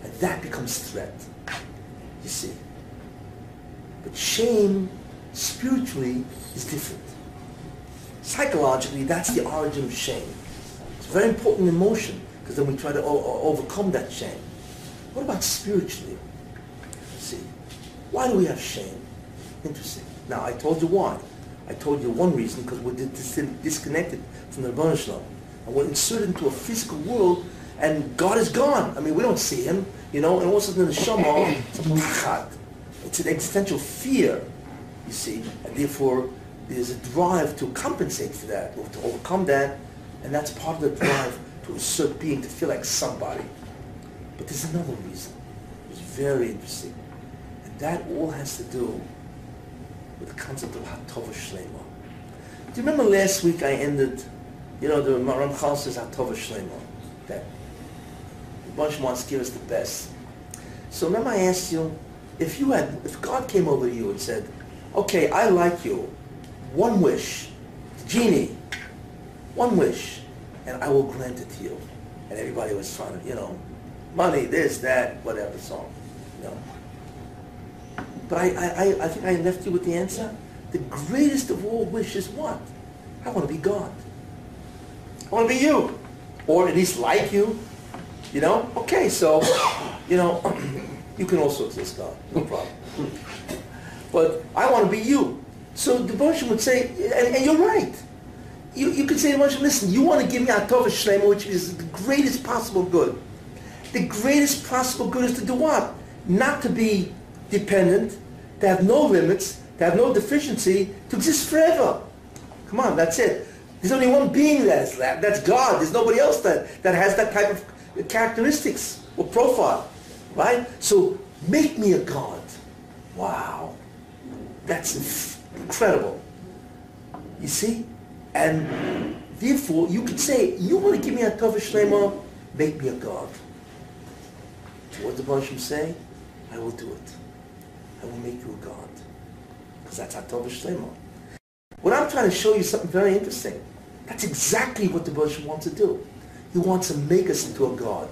and that becomes threat. You see. But shame spiritually is different. Psychologically, that's the origin of shame. It's a very important emotion because then we try to overcome that shame. What about spiritually? See, why do we have shame? Interesting. Now, I told you why. I told you one reason because we're dis- disconnected from the Rebbeinu Shalom. And we're inserted into a physical world and God is gone. I mean, we don't see him, you know, and all of a sudden the Shema. It's an existential fear, you see, and therefore there's a drive to compensate for that, or to overcome that, and that's part of the drive to assert being, to feel like somebody. But there's another reason. It's very interesting. And that all has to do with the concept of Hatova Shlema. Do you remember last week I ended, you know, the Ramchal says Hatova Shlema, that the bunch wants to give us the best. So remember I asked you, if you had, if God came over to you and said, okay, I like you, one wish, genie, one wish, and I will grant it to you. And everybody was trying to, you know, money, this, that, whatever, so, you know. But I, I- I think I left you with the answer. The greatest of all wishes what? I want to be God. I want to be you. Or at least like you. You know? Okay, so, <coughs> you know, <coughs> you can also exist, God. No problem. <laughs> But I want to be you. So the Moshe would say, and, and you're right. You, you could say to Moshe, listen, you want to give me Atova Shlema, which is the greatest possible good. The greatest possible good is to do what? Not to be dependent, to have no limits, to have no deficiency, to exist forever. Come on, that's it. There's only one being that is that. That's God. There's nobody else that, that has that type of characteristics or profile. Right? So make me a God. Wow. That's incredible. You see? And therefore, you could say, you want to give me a Tova Shlema, make me a God. What did Hashem say? I will do it. I will make you a God. Because that's Atov Shlema. What I'm trying to show you something very interesting. That's exactly what the Bush wants to do. He wants to make us into a God.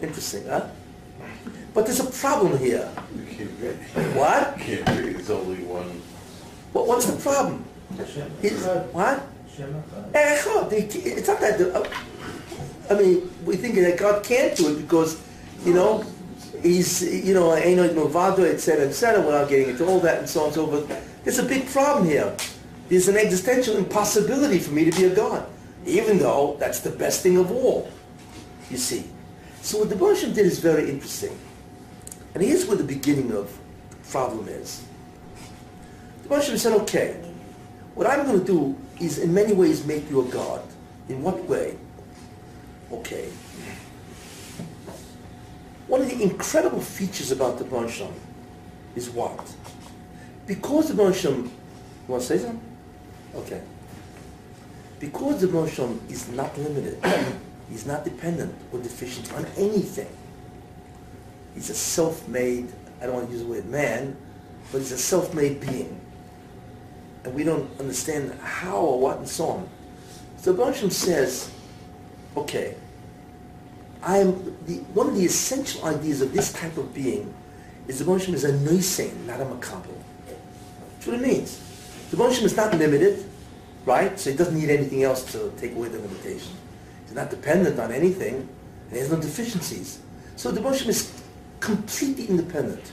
Interesting, huh? But there's a problem here. You can't read. What? You can't read, it's only one. What what's the problem? He's, what? Eh, It's not that. uh, I mean, we think that God can't do it because, you know, he's, you know, Eino Movado, et cetera, et cetera, without getting into all that and so on and so forth. There's a big problem here. There's an existential impossibility for me to be a God, even though that's the best thing of all, you see. So what the Bershom did is very interesting. And here's where the beginning of the problem is. The Bershom said, okay, what I'm going to do is in many ways make you a God. In what way? Okay. One of the incredible features about the Bershom is what? Because the Bershom, you want to say something? Okay. Because the Bershom is not limited, <coughs> he's not dependent or deficient on anything. He's a self-made, I don't want to use the word man, but he's a self-made being and we don't understand how or what and so on. So Bershom says, okay, I'm the, one of the essential ideas of this type of being is the Bershom is a noisein, not a makabel. That's what it means. The Bershom is not limited, right? So he doesn't need anything else to take away the limitation. He's not dependent on anything, and he has no deficiencies. So the Bershom is completely independent,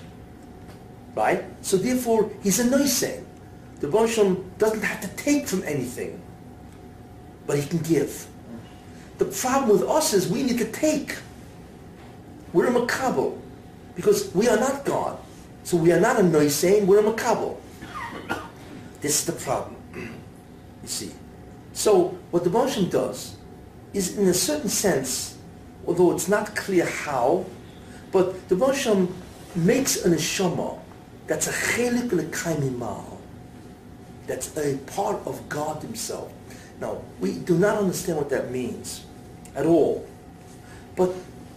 right? So therefore, he's a noisein. The Bosham doesn't have to take from anything, but he can give. The problem with us is we need to take. We're a makabel, because we are not God. So we are not a noisein, we're a makabel. This is the problem. <clears throat> You see. So what the Moshe does is, in a certain sense, although it's not clear how, but the Moshe makes an neshama that's a chelik that's a part of God Himself. Now we do not understand what that means at all, but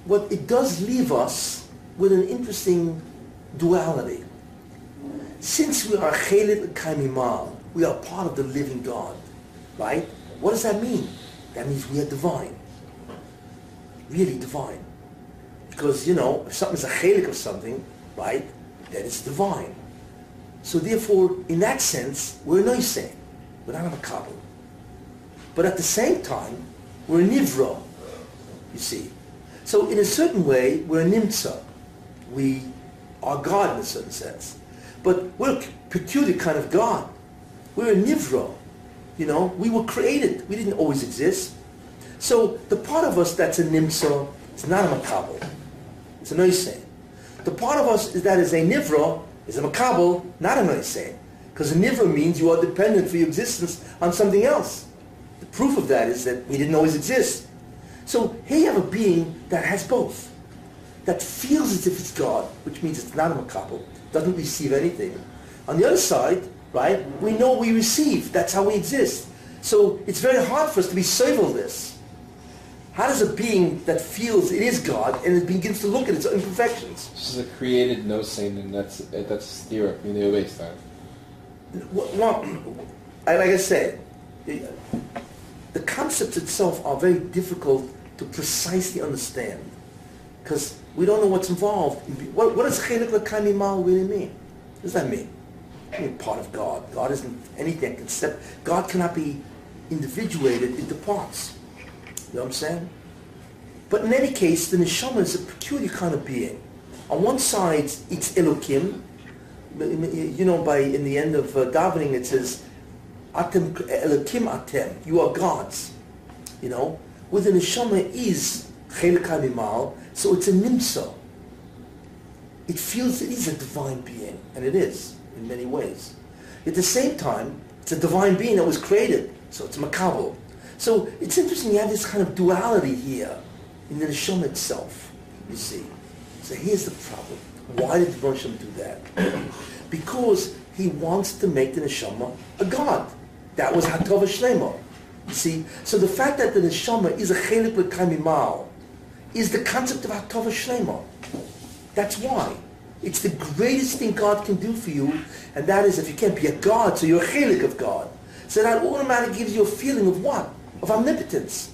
what it does leave us with an interesting duality. Since we are chelik lekaimal, we are part of the living God, right? What does that mean? That means we are divine. Really divine. Because, you know, if something's a chelik of something, right, then it's divine. So therefore, in that sense, we're noiseh. We're not a makabel. But at the same time, we're a nivra, you see. So in a certain way, we're a nimtza. We are God in a certain sense. But we're a peculiar kind of God. We're a nivra. You know, we were created. We didn't always exist. So the part of us that's a nimsa is not a makabel. It's a noiseh. The part of us is that is a nivra is a makabel, not a noiseh. Because a nivra means you are dependent for your existence on something else. The proof of that is that we didn't always exist. So here you have a being that has both. That feels as if it's God, which means it's not a makabel, doesn't receive anything. On the other side, right, we know we receive. That's how we exist. So it's very hard for us to be civil this. How does a being that feels it is God and it begins to look at its imperfections? This is a created no sin, and that's that's stira in the base time. Well, like I said, the, concepts itself are very difficult to precisely understand because we don't know what's involved. What, what does chelik l'kami mal really mean? What does that mean? I mean, part of God. God isn't anything except God cannot be individuated into parts. You know what I'm saying? But in any case, the neshama is a peculiar kind of being. On one side, it's Elokim. You know, by in the end of uh, davening, it says, "Atem Elokim Atem." You are gods. You know, with the neshama is chelik so it's a nimsa. It feels it is a divine being, and it is in many ways. At the same time, it's a divine being that was created, so it's makabel. So it's interesting you have this kind of duality here in the neshama itself, you see. So here's the problem. Why did the Moshe do that? <clears throat> because he wants to make the neshama a god. That was Hatova Shlema. You see? So the fact that the neshama is a chelik l'kamimal is the concept of Hatova Shlema. That's why. It's the greatest thing God can do for you, and that is if you can't be a God, so you're a chelik of God. So that automatically gives you a feeling of what? Of omnipotence.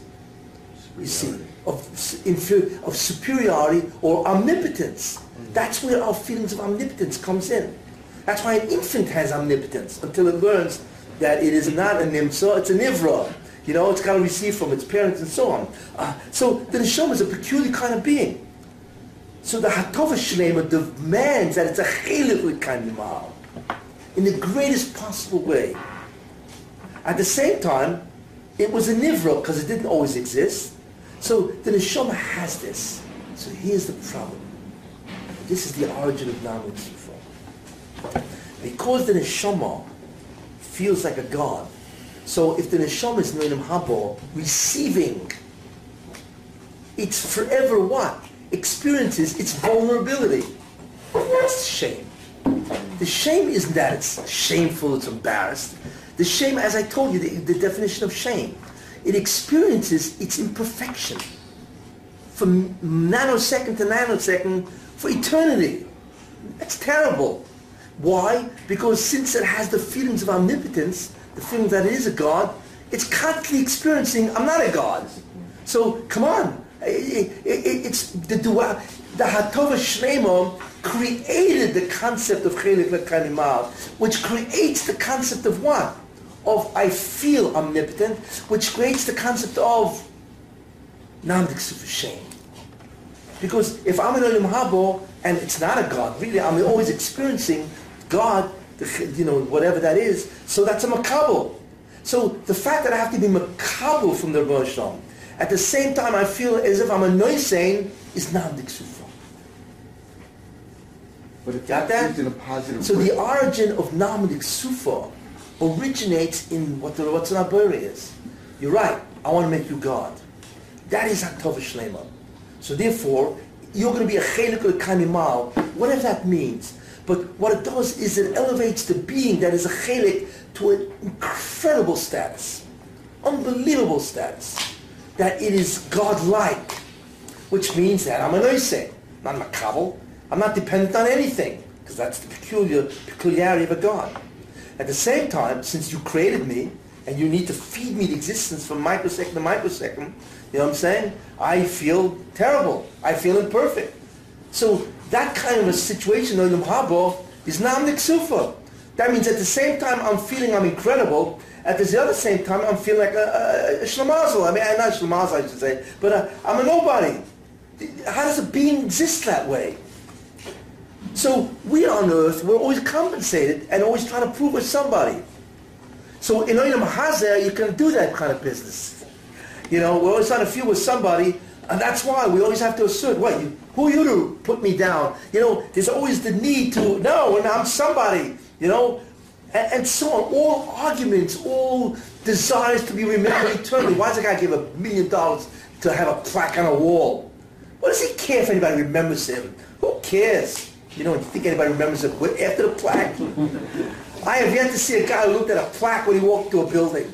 You see, of, inferior, of superiority or omnipotence. That's where our feelings of omnipotence comes in. That's why an infant has omnipotence until it learns that it is not a nimsa, it's a nivra. You know, it's got to receive from its parents and so on. Uh, so the neshama is a peculiar kind of being. So the Hatova Shlema demands that it's a chelik kind of in the greatest possible way. At the same time, it was a nivra because it didn't always exist. So the neshama has this. So here's the problem. This is the origin of Nahama D'Kisufa. Because the neshama feels like a god, so if the neshama is Noinam Habo, receiving, it's forever what? Experiences its vulnerability. That's shame. The shame isn't that it's shameful, it's embarrassed. The shame, as I told you, the, the definition of shame, it experiences its imperfection from nanosecond to nanosecond for eternity. That's terrible. Why? Because since it has the feelings of omnipotence, the feeling that it is a God, it's constantly experiencing, I'm not a God. So, come on. It- it- it- it's the dual, the Hatova Shlema created the concept of Chelik Lekanimal, which creates the concept of what? Of I feel omnipotent, which creates the concept of Namdik shame. Because if I'm in Olam Habo and it's not a God, really, I'm always experiencing God, the you know, whatever that is, so that's a makabel. So the fact that I have to be makabel from the Rosh Hashanah, at the same time I feel as if I'm a noisein, is Nahama D'Kisufa. But if Got that? in a positive So way, the origin of Nahama D'Kisufa originates in what the Ratzon is. you're right, I want to make you God. That is Hatova Shlema. So therefore, you're going to be a chelik or kamimal, whatever that means. But what it does is it elevates the being that is a chelik to an incredible status, unbelievable status, that it is God-like, which means that I'm an oiseh, not a makabel. I'm not dependent on anything, because that's the peculiar peculiarity of a God. At the same time, since you created me, and you need to feed me the existence from microsecond to microsecond, you know what I'm saying? I feel terrible. I feel imperfect. So that kind of a situation, Olam Haba, is Nahama D'Kisufa. That means at the same time I'm feeling I'm incredible, at the other same time I'm feeling like a, a, a shlamazel. I mean, not shlamazel, I should say, but I'm a nobody. How does a being exist that way? So we on earth, we're always compensated and always trying to prove we're somebody. So in Olam Hazeh, you can do that kind of business. You know, we're always trying to feel with somebody, and that's why we always have to assert, what, you, who are you to put me down? You know, there's always the need to, no, and I'm somebody, you know, and, and so on. All arguments, all desires to be remembered eternally. Why does a guy give a million dollars to have a plaque on a wall? What does he care if anybody remembers him? Who cares? You know, you think anybody remembers it after the plaque? I have yet to see a guy who looked at a plaque when he walked to a building.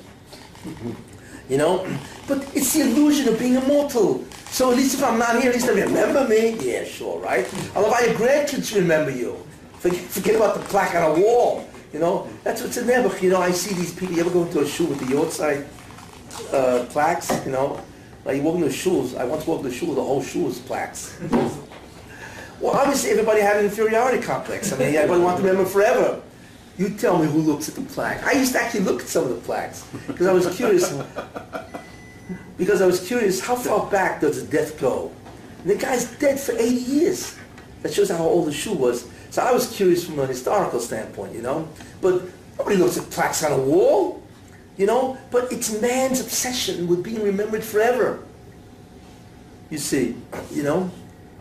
You know? But it's the illusion of being immortal. So at least if I'm not here, at least they remember me. Yeah, sure, right? I'll allow your grandkids to remember you. Forget, forget about the plaque on a wall. You know? That's what's in there. But, you know, I see these people. You ever go into a shul with the Yortzeit uh, plaques, you know? Like you walk into shuls. I once walked into a shul, the whole shul was plaques. Well, obviously everybody had an inferiority complex. I mean, everybody wanted to remember forever. You tell me who looks at the plaque. I used to actually look at some of the plaques because I was curious. <laughs> because I was curious, how far back does the death go? And the guy's dead for 80 years. That shows how old the shoe was. So I was curious from a historical standpoint, you know. But nobody looks at plaques on a wall, you know. But it's man's obsession with being remembered forever. You see, you know.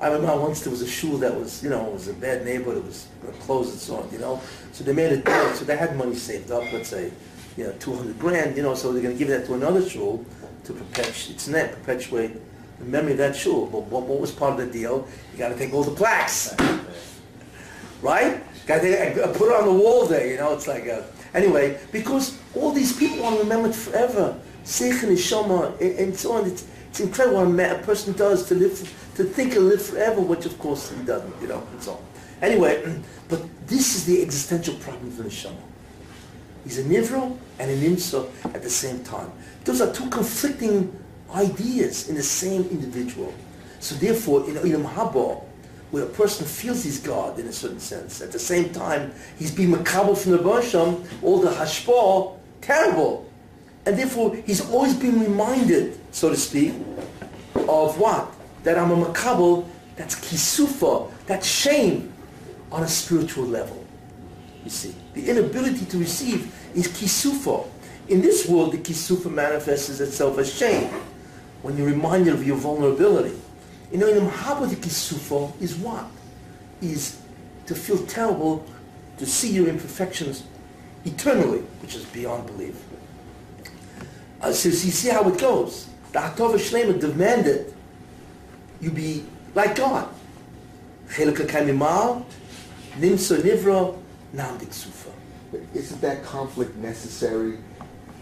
I remember once there was a shul that was, you know, it was a bad neighborhood, it was closed and so on, you know. So they made a deal, so they had money saved up, let's say, you know, 200 grand, you know, so they're going to give that to another shul to perpetuate, it's net, perpetuate the memory of that shul. But what, what was part of the deal? You got to take all the plaques, right? Got to put it on the wall there, you know, it's like a, anyway, because all these people want to remember it forever. Seich and Neshama, and so on. It's, it's incredible what a person does to live, to think and live forever, which of course he doesn't, you know, and so on. Anyway, <clears throat> but this is the existential problem for Neshama. He's a Nivro and an Imsa at the same time. Those are two conflicting ideas in the same individual. So therefore, in Olam Haba, where a person feels he's God in a certain sense, at the same time, he's being makabel from the Basham, all the hashpah, terrible. And therefore, he's always being reminded, so to speak, of what? That I'm a makabel, that's kisufa, that's shame on a spiritual level. You see, the inability to receive is kisufa. In this world, the kisufa manifests itself as shame. When you're reminded of your vulnerability. You know, in the Mahaba, the kisufa is what? Is to feel terrible, to see your imperfections eternally, which is beyond belief. Uh, so you see how it goes. The Hatova Shlema demanded you be like God. Chelika Kamimal, Nimsa Nivra, Nahama D'Kisufa. But isn't that conflict necessary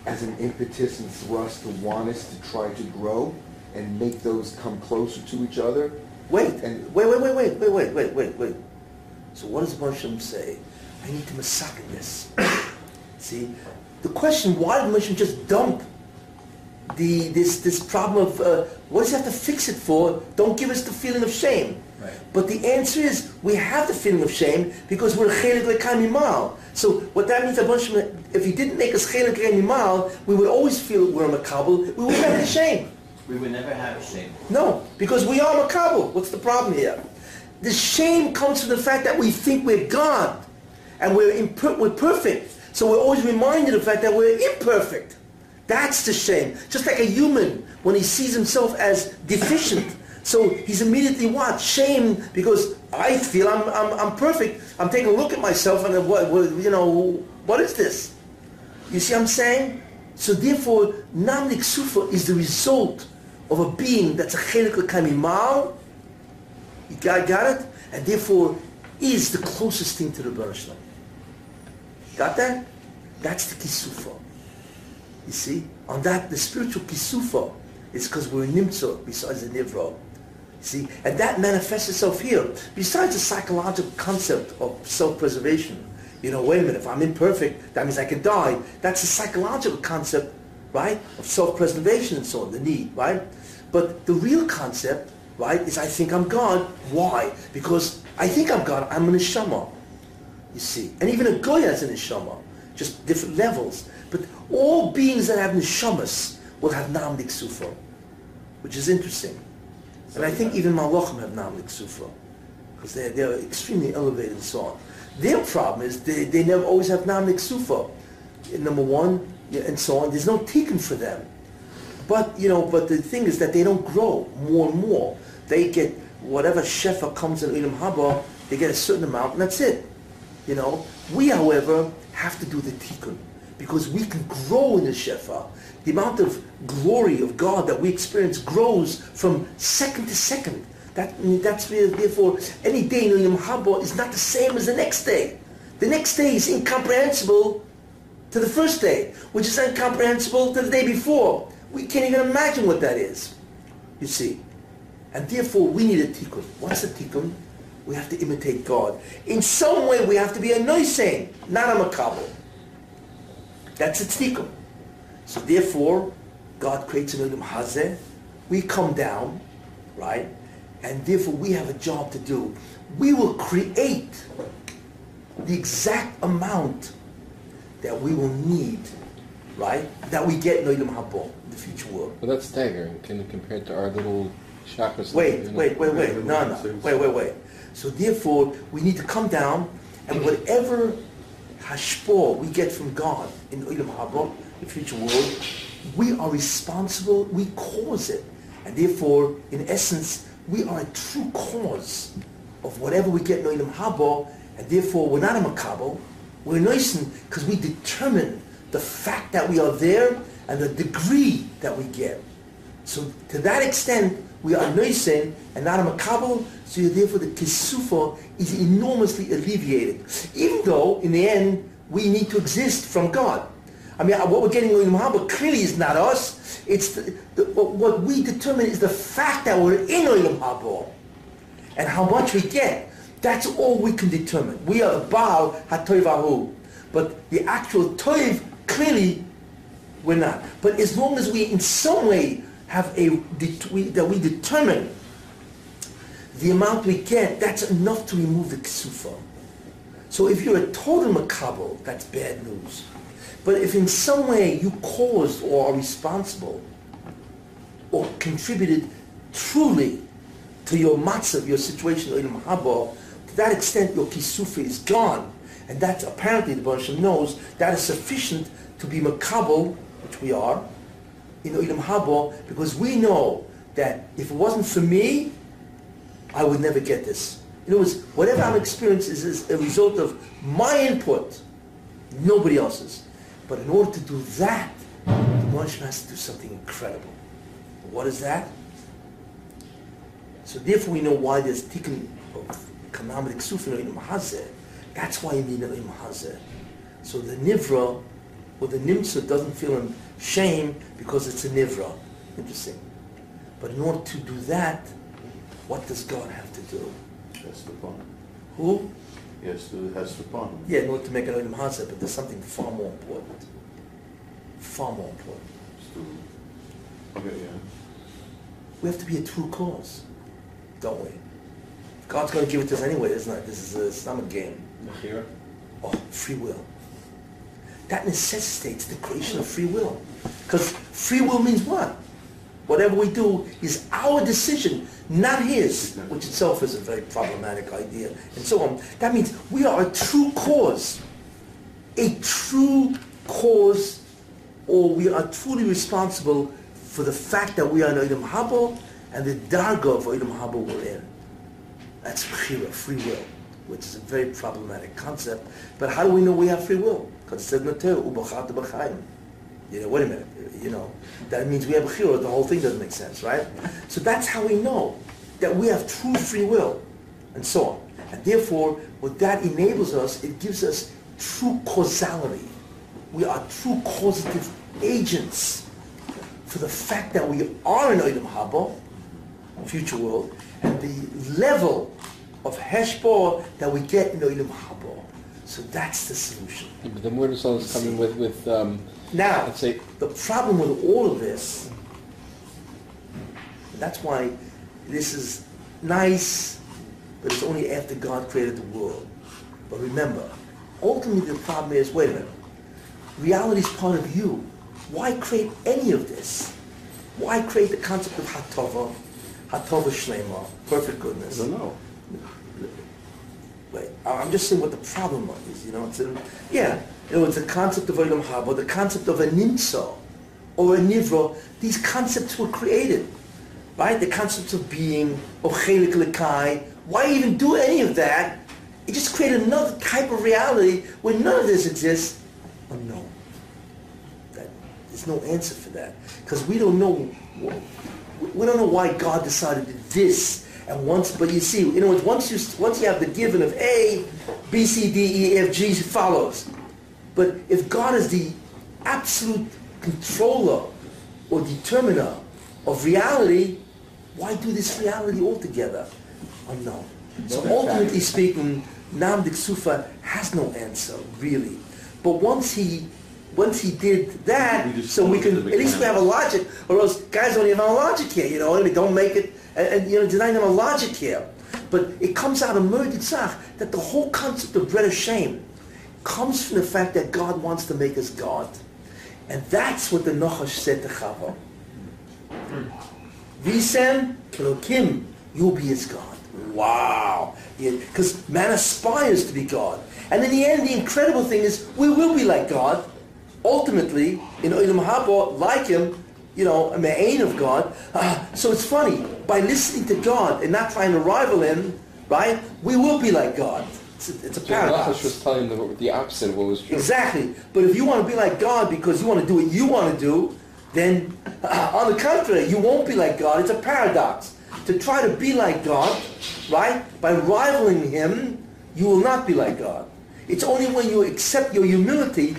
as an impetus and thrust to want us to try to grow and make those come closer to each other? Wait, And- wait, wait, wait, wait, wait, wait, wait, wait, wait. So what does Moshe say? I need to massacre this. <coughs> See, the question: Why did Moshe just dump the this this problem of uh, what does he have to fix it for? Don't give us the feeling of shame. Right. But the answer is we have the feeling of shame because we're chelik lekamimal. So what that means, if he didn't make us chelik lekamimal, we would always feel we're a makabel. We would have the shame. We would never have shame. No, because we are Makabal. What's the problem here? The shame comes from the fact that we think we're God and we're, imper- we're perfect. So we're always reminded of the fact that we're imperfect. That's the shame. Just like a human, when he sees himself as deficient. So he's immediately what? Shame because I feel I'm, I'm, I'm perfect. I'm taking a look at myself and what, what, you know, what is this? You see what I'm saying? So therefore, Nahama D'Kisufa is the result of a being that's a chelik kamimal. You got, got it? And therefore is the closest thing to the Baruch Got that? That's the kisufa. You see? On that, the spiritual kisufa is because we're nimtza besides the nivra. See? And that manifests itself here. Besides the psychological concept of self-preservation. You know, wait a minute, if I'm imperfect, that means I can die. That's a psychological concept, right? Of self-preservation and so on, the need, right? But the real concept, right, is I think I'm God. Why? Because I think I'm God, I'm an neshama. You see? And even a goy has a neshama. Just different levels. But all beings that have neshamas will have nam sufa, which is interesting. And I think even malachim have nam sufa, because they're, they're extremely elevated and so on. Their problem is they, they never always have nam sufa. Number one, and so on. There's no tikkun for them. But, you know, but the thing is that they don't grow more and more. They get whatever shefa comes in Olam Haba, they get a certain amount and that's it. You know, we, however, have to do the tikkun because we can grow in the shefa. The amount of glory of God that we experience grows from second to second. That, that's where, therefore, any day in Yom Haba is not the same as the next day. The next day is incomprehensible to the first day, which is incomprehensible to the day before. We can't even imagine what that is, you see. And therefore, we need a tikkun. What's a tikkun? We have to imitate God. In some way, we have to be a noising, not a makabel. That's a tikkun. So therefore, God creates an Ulam Hazeh. We come down, right? And therefore, we have a job to do. We will create the exact amount that we will need, right? That we get in Ulam Habo, the future world. Well, that's staggering. Can you compare it to our little chakras? Wait, you know? wait, wait, wait. No, no. Wait, wait, wait. So therefore, we need to come down and <clears throat> whatever hashpor we get from God in Ulam Haba, the future world, we are responsible, we cause it. And therefore, in essence, we are a true cause of whatever we get in Ulam Haba, and therefore we're not a makabel, we're noisen because we determine the fact that we are there and the degree that we get. So to that extent, we are noisen and not a makabel, so therefore the kisufa is enormously alleviated. Even though, in the end, we need to exist from God. I mean, what we're getting in Muhammad clearly is not us. It's the, the, what we determine is the fact that we're in Olam Haba and how much we get. That's all we can determine. We are Baal HaToivahu. But the actual Toiv, clearly, we're not. But as long as we in some way have a, that we determine the amount we get, that's enough to remove the ksufa. So if you're a total makabel, that's bad news. But if in some way you caused or are responsible or contributed truly to your matzav, your situation in Mahaba, to that extent your kisufa is gone. And that's apparently, the Baruch knows, that is sufficient to be makabel, which we are, in Olam Haba, because we know that if it wasn't for me, I would never get this. In other words, whatever I'm experiencing is, is a result of my input, nobody else's. But in order to do that, the Moshe has to do something incredible. What is that? So therefore we know why there's tikkun of kanam ksufin in. That's why you need an. So the Nivra, or the Nimsa doesn't feel shame because it's a Nivra. Interesting. But in order to do that, what does God have to do? That's the point. Who? Yes, it has the point. Yeah, in order to make an Olam Hazeh, but there's something far more important. Far more important. To- Okay, yeah. We have to be a true cause, don't we? God's going to give it to us anyway, isn't it? This is a, it's not a game. Bechira? Oh, free will. That necessitates the creation of free will. Because free will means what? Whatever we do is our decision, not his, which itself is a very problematic idea, and so on. That means we are a true cause. A true cause, or we are truly responsible for the fact that we are in Olam Haba and the darga of Olam Haba we're in. That's bechira, free will, which is a very problematic concept. But how do we know we have free will? Because it says in the Torah. You know, wait a minute, you know, that means we have a chiyur, the whole thing doesn't make sense, right? So that's how we know that we have true free will, and so on. And therefore, what that enables us, it gives us true causality. We are true causative agents for the fact that we are in Olam Haba, future world, and the level of heshbor that we get in Olam Haba. So that's the solution. Yeah, but then where does all this come in with, with um, Now, let's say, the problem with all of this, that's why this is nice, but it's only after God created the world. But remember, ultimately the problem is, wait a minute, reality is part of you. Why create any of this? Why create the concept of Hatova, Hatova Shlema, perfect goodness? I goodness? don't know. I'm just saying what the problem is, you know, it's a, yeah, you know, it's the concept of Olam Haba, the concept of a Nimsa, or a Nivra, these concepts were created, right? The concepts of being, or Chelik Lekai, why even do any of that? It just created another type of reality where none of this exists. Oh, Unknown. That, there's no answer for that, because we don't know, we don't know why God decided this and once, but you see, you know, once you once you have the given of A, B, C, D, E, F, G follows. But if God is the absolute controller or determiner of reality, why do this reality altogether? Unknown. So ultimately speaking, Nam Sufa has no answer, really. But once he once he did that, We so we can at least we have a logic, or else guys don't even have a logic here, you know, and they don't make it and, and you know, denying them a logic here. But it comes out of Murditzach that the whole concept of bread of shame comes from the fact that God wants to make us God. And that's what the Nachash said to Chava. Visem Elokim, you'll be his God. Wow. Because man aspires to be God. And in the end, the incredible thing is we will be like God. Ultimately, in Olam Haba, like him, you know, a me'ain of God. Ah, so it's funny, by listening to God and not trying to rival him, right, we will be like God. It's a, it's a so paradox. Was telling them the opposite of what was true. Exactly. But if you want to be like God because you want to do what you want to do, then uh, on the contrary, you won't be like God. It's a paradox. To try to be like God, right, by rivaling Him, you will not be like God. It's only when you accept your humility,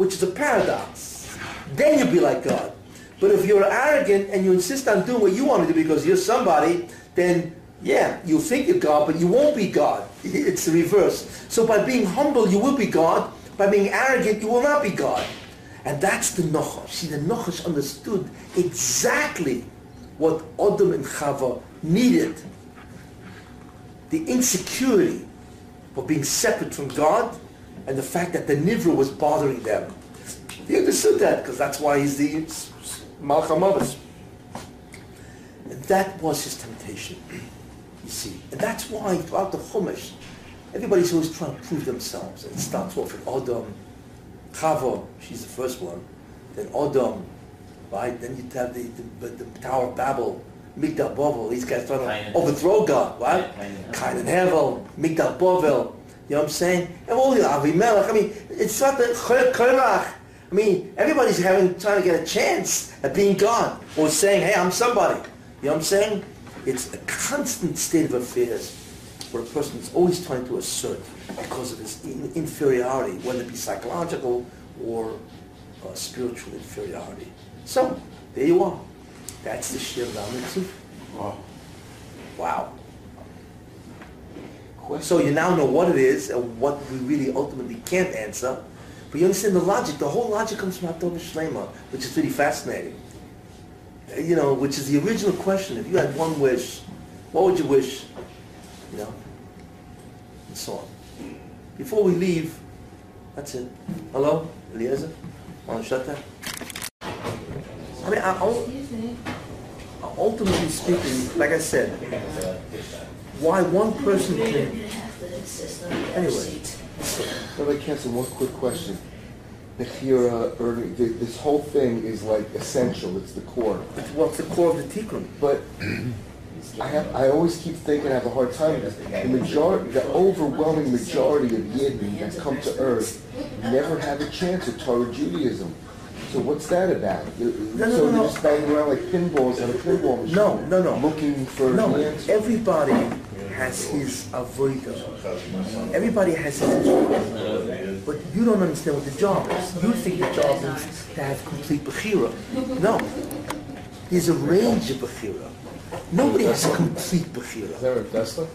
which is a paradox, then you'll be like God. But if you're arrogant and you insist on doing what you want to do because you're somebody, then yeah, you think you're God, but you won't be God. <laughs> It's the reverse. So by being humble, you will be God. By being arrogant, you will not be God. And that's the Nachash. See, the Nachash understood exactly what Adam and Chava needed. The insecurity of being separate from God and the fact that the Nivra was bothering them. He understood that because that's why he's the Malach Hamaves. And that was his temptation, <clears throat> you see. And that's why throughout the Chumash, everybody's always trying to prove themselves. And it starts off with Adam, Chava, she's the first one. Then Adam, right? Then you have the, the, the Tower of Babel, Migdal Bovel. These guys trying to overthrow God, right? Yeah, Cain and- Cain and Hevel, Migdal Bovel. You know what I'm saying? And all the Avimelech. I mean, it's not the Korach. I mean, everybody's having trying to get a chance at being God or saying, "Hey, I'm somebody." You know what I'm saying? It's a constant state of affairs where a person is always trying to assert because of his in- inferiority, whether it be psychological or uh, spiritual inferiority. So there you are. That's the Shir Lamed Wow. Wow. So you now know what it is and what we really ultimately can't answer. But you understand the logic. The whole logic comes from Hatova Shlema, which is really fascinating. Uh, You know, which is the original question. If you had one wish, what would you wish? You know, and so on. Before we leave, that's it. Hello, Eliezer? Want to shut that? I mean, I, I, ultimately speaking, like I said, why one person can Anyway. Rabbi Kessler, one quick question. The Hira, or the, this whole thing is like essential, it's the core. It's what's the core of the tikkun. But I have, I always keep thinking, I have a hard time, with this. the majority, the overwhelming majority of Yidden that come to Earth never have a chance at Torah Judaism. So what's that about? No, no, So no, they're no. just banging around like pinballs in a pinball machine? No, no, no. Looking for No, the answer? everybody has his avoida. Everybody has his job. But you don't understand what the job is. You think the job is to have complete bechira. No. There's a range of bechira. Nobody has complete Is um, bechira. that what Tesla?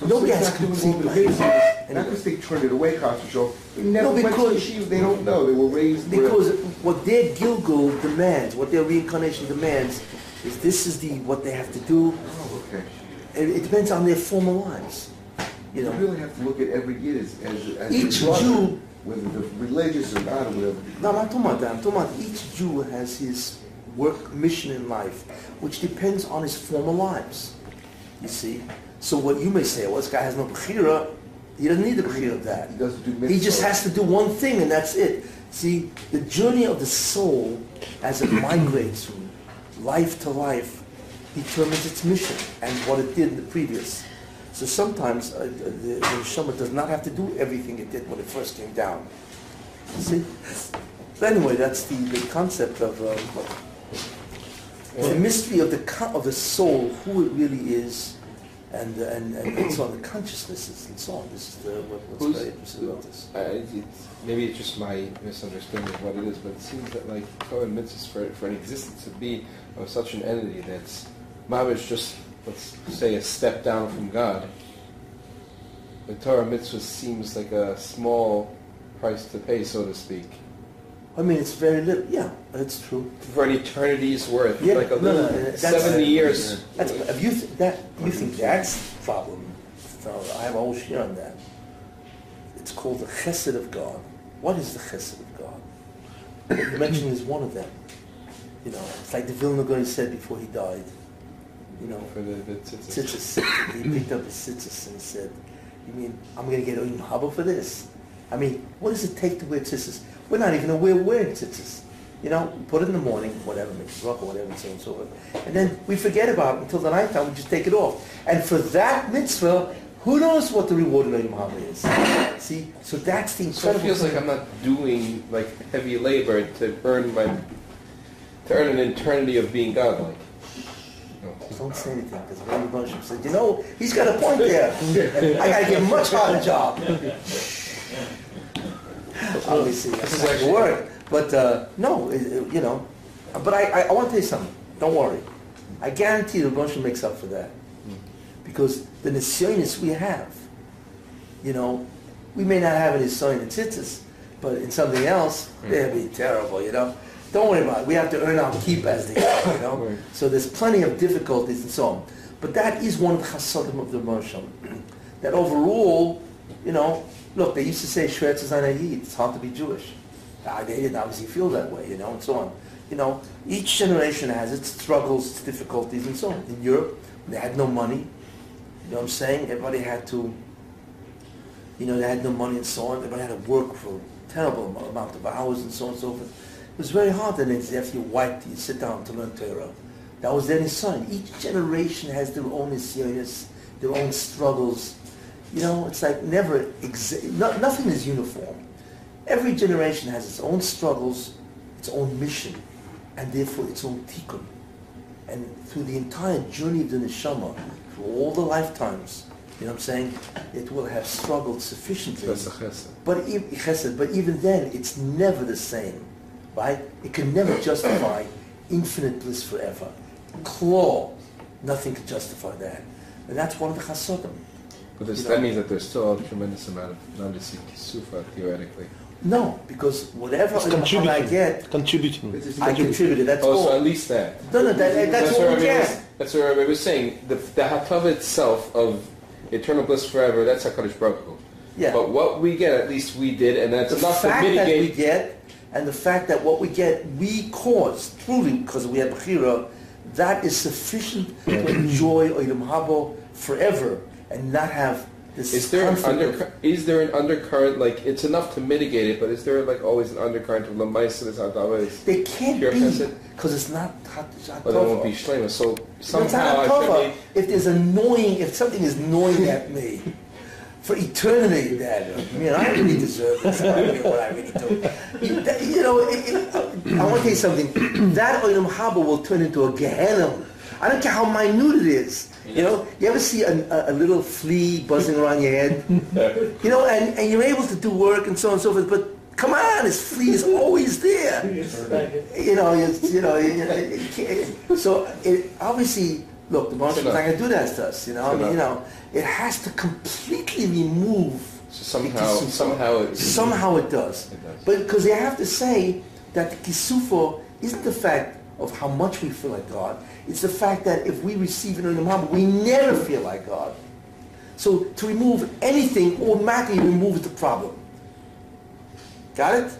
Nobody So has doing complete all the bechira. Not because they turned it away, Constitutional. They never No, went to because- yeshiva, they don't know, they were raised. where- Because what their Gilgul demands, what their reincarnation demands, is this is the what they have to do. Oh, okay. It, it depends on their former lives. You know, You really have to look at every Yid as, as, as Each a brother, Jew- whether they're religious or not, or whatever. No, I'm not talking about that. I'm talking about each Jew has his work mission in life, which depends on his former lives. You see? So what you may say, well, this guy has no bechira, he doesn't need the bechira of that. He doesn't do He just has to do one thing and that's it. See, the journey of the soul as it migrates from life to life determines its mission and what it did in the previous. So sometimes uh, the, the neshama does not have to do everything it did when it first came down. See? But anyway, that's the, the concept of um, the mystery of the of the soul, who it really is, and and, and so on, the consciousnesses and so on. This is the, what, what's Who's- very interesting about this. I, it's, maybe it's just my misunderstanding of what it is, but it seems that like and mitzvahs for, for an existence to be of such an entity that's mamish just let's say a step down from God. The Torah mitzvah seems like a small price to pay, so to speak, I mean, it's very little. Yeah, that's true. for an eternity's worth, Yeah, like a no, no, little that's- seventy years. That's if you th- that you think that's the problem. I have a whole share on that. It's called the Chesed of God. What is the Chesed of God? What <coughs> you mentioned is one of them. You know, it's like the Vilna Gaon said before he died. You know, For the, the tzitzis. He picked up his tzitzis and said, "You mean I'm going to get Oim Haba for this? I mean, what does it take to wear tzitzis? We're not even aware we're wearing tzitzis. You know, we put it in the morning, whatever, make it rock or whatever, and so on and so forth. And then we forget about it until the night time, we just take it off. And for that mitzvah, who knows what the reward of Oim Haba is? See, so that's the So it incredible feels like. I'm not doing like heavy labor to earn my to earn an eternity of being godlike. Don't say anything, because Rabbi Moshe said, you know, he's got a point there. I got to get a much harder job. <laughs> Obviously, that's This is not the word. But, uh, no, it- it- you know, but I, I, I want to tell you something. Don't worry. I guarantee the Moshe makes up for that. Because the nisyonis we have, you know, we may not have any tzitzis, but in something else, they'd be terrible, you know. Don't worry about it. We have to earn our keep as they are, you know. Right. So there's plenty of difficulties and so on. But that is one of the chasadim of the Moshe. That overall, you know, look, they used to say Shretz is. It's hard to be Jewish. They didn't obviously feel that way, you know, and so on. You know, each generation has its struggles, its difficulties, and so on. In Europe, they had no money. You know what I'm saying? Everybody had to, you know, they had no money and so on. Everybody had to work for a terrible amount of hours and so on and so forth. It was very hard And then after you white, you sit down to learn Torah. That was their sign. Each generation has their own nisyonis, their own struggles. You know, it's like never, exa- no, nothing is uniform. Every generation has its own struggles, its own mission, and therefore its own tikkun. And through the entire journey of the neshama, through all the lifetimes, you know what I'm saying, it will have struggled sufficiently. That's a chesed. But, e- chesed, but even then, it's never the same, right? It can never justify infinite bliss forever. Claw, nothing can justify that. And that's one of the chasodim. But this, that know. means that there's still a tremendous amount of non-deceit sufa theoretically. No, because whatever It's I get, Contributing. It's just- I contributed. That's Oh, so at least that. No, no, that, that's what all we Rabbi was, that's what Rabbi was saying. The, the hatava itself of eternal bliss forever, that's HaKadosh Baruch Hu. Yeah. But what we get, at least we did, and that's the enough to fact that we mitigate. get, and the fact that what we get, we cause, truly, because we have Bechira, that is sufficient to enjoy Olam Habo forever and not have this Is there an undercurrent? Is there an undercurrent? Like it's enough to mitigate it, but is there like always an undercurrent of lemaisis always? They can't be because it's not hot But it won't be shlema. So somehow I should be. If there's annoying, if something is annoying at me <laughs> for eternity, then I mean I really deserve this. I mean, what I really do. You, that- you know, it, it, I want to tell you something. That olam haba will turn into a gehenna. I don't care how minute it is. You know, you ever see a, a, a little flea buzzing around your head? You know, and, and you're able to do work and so on and so forth, but come on, this flea is always there. You know, it's, you know, it can't- so it obviously, look, the Marshall's not going to do that to us, you know, I mean, you know, it has to completely remove So somehow, somehow it. Somehow it does. It does. But because they have to say that the kisufa isn't the fact of how much we feel like God, it's the fact that if we receive it in the Muhammad, we never feel like God. So to remove anything automatically removes the problem. Got it?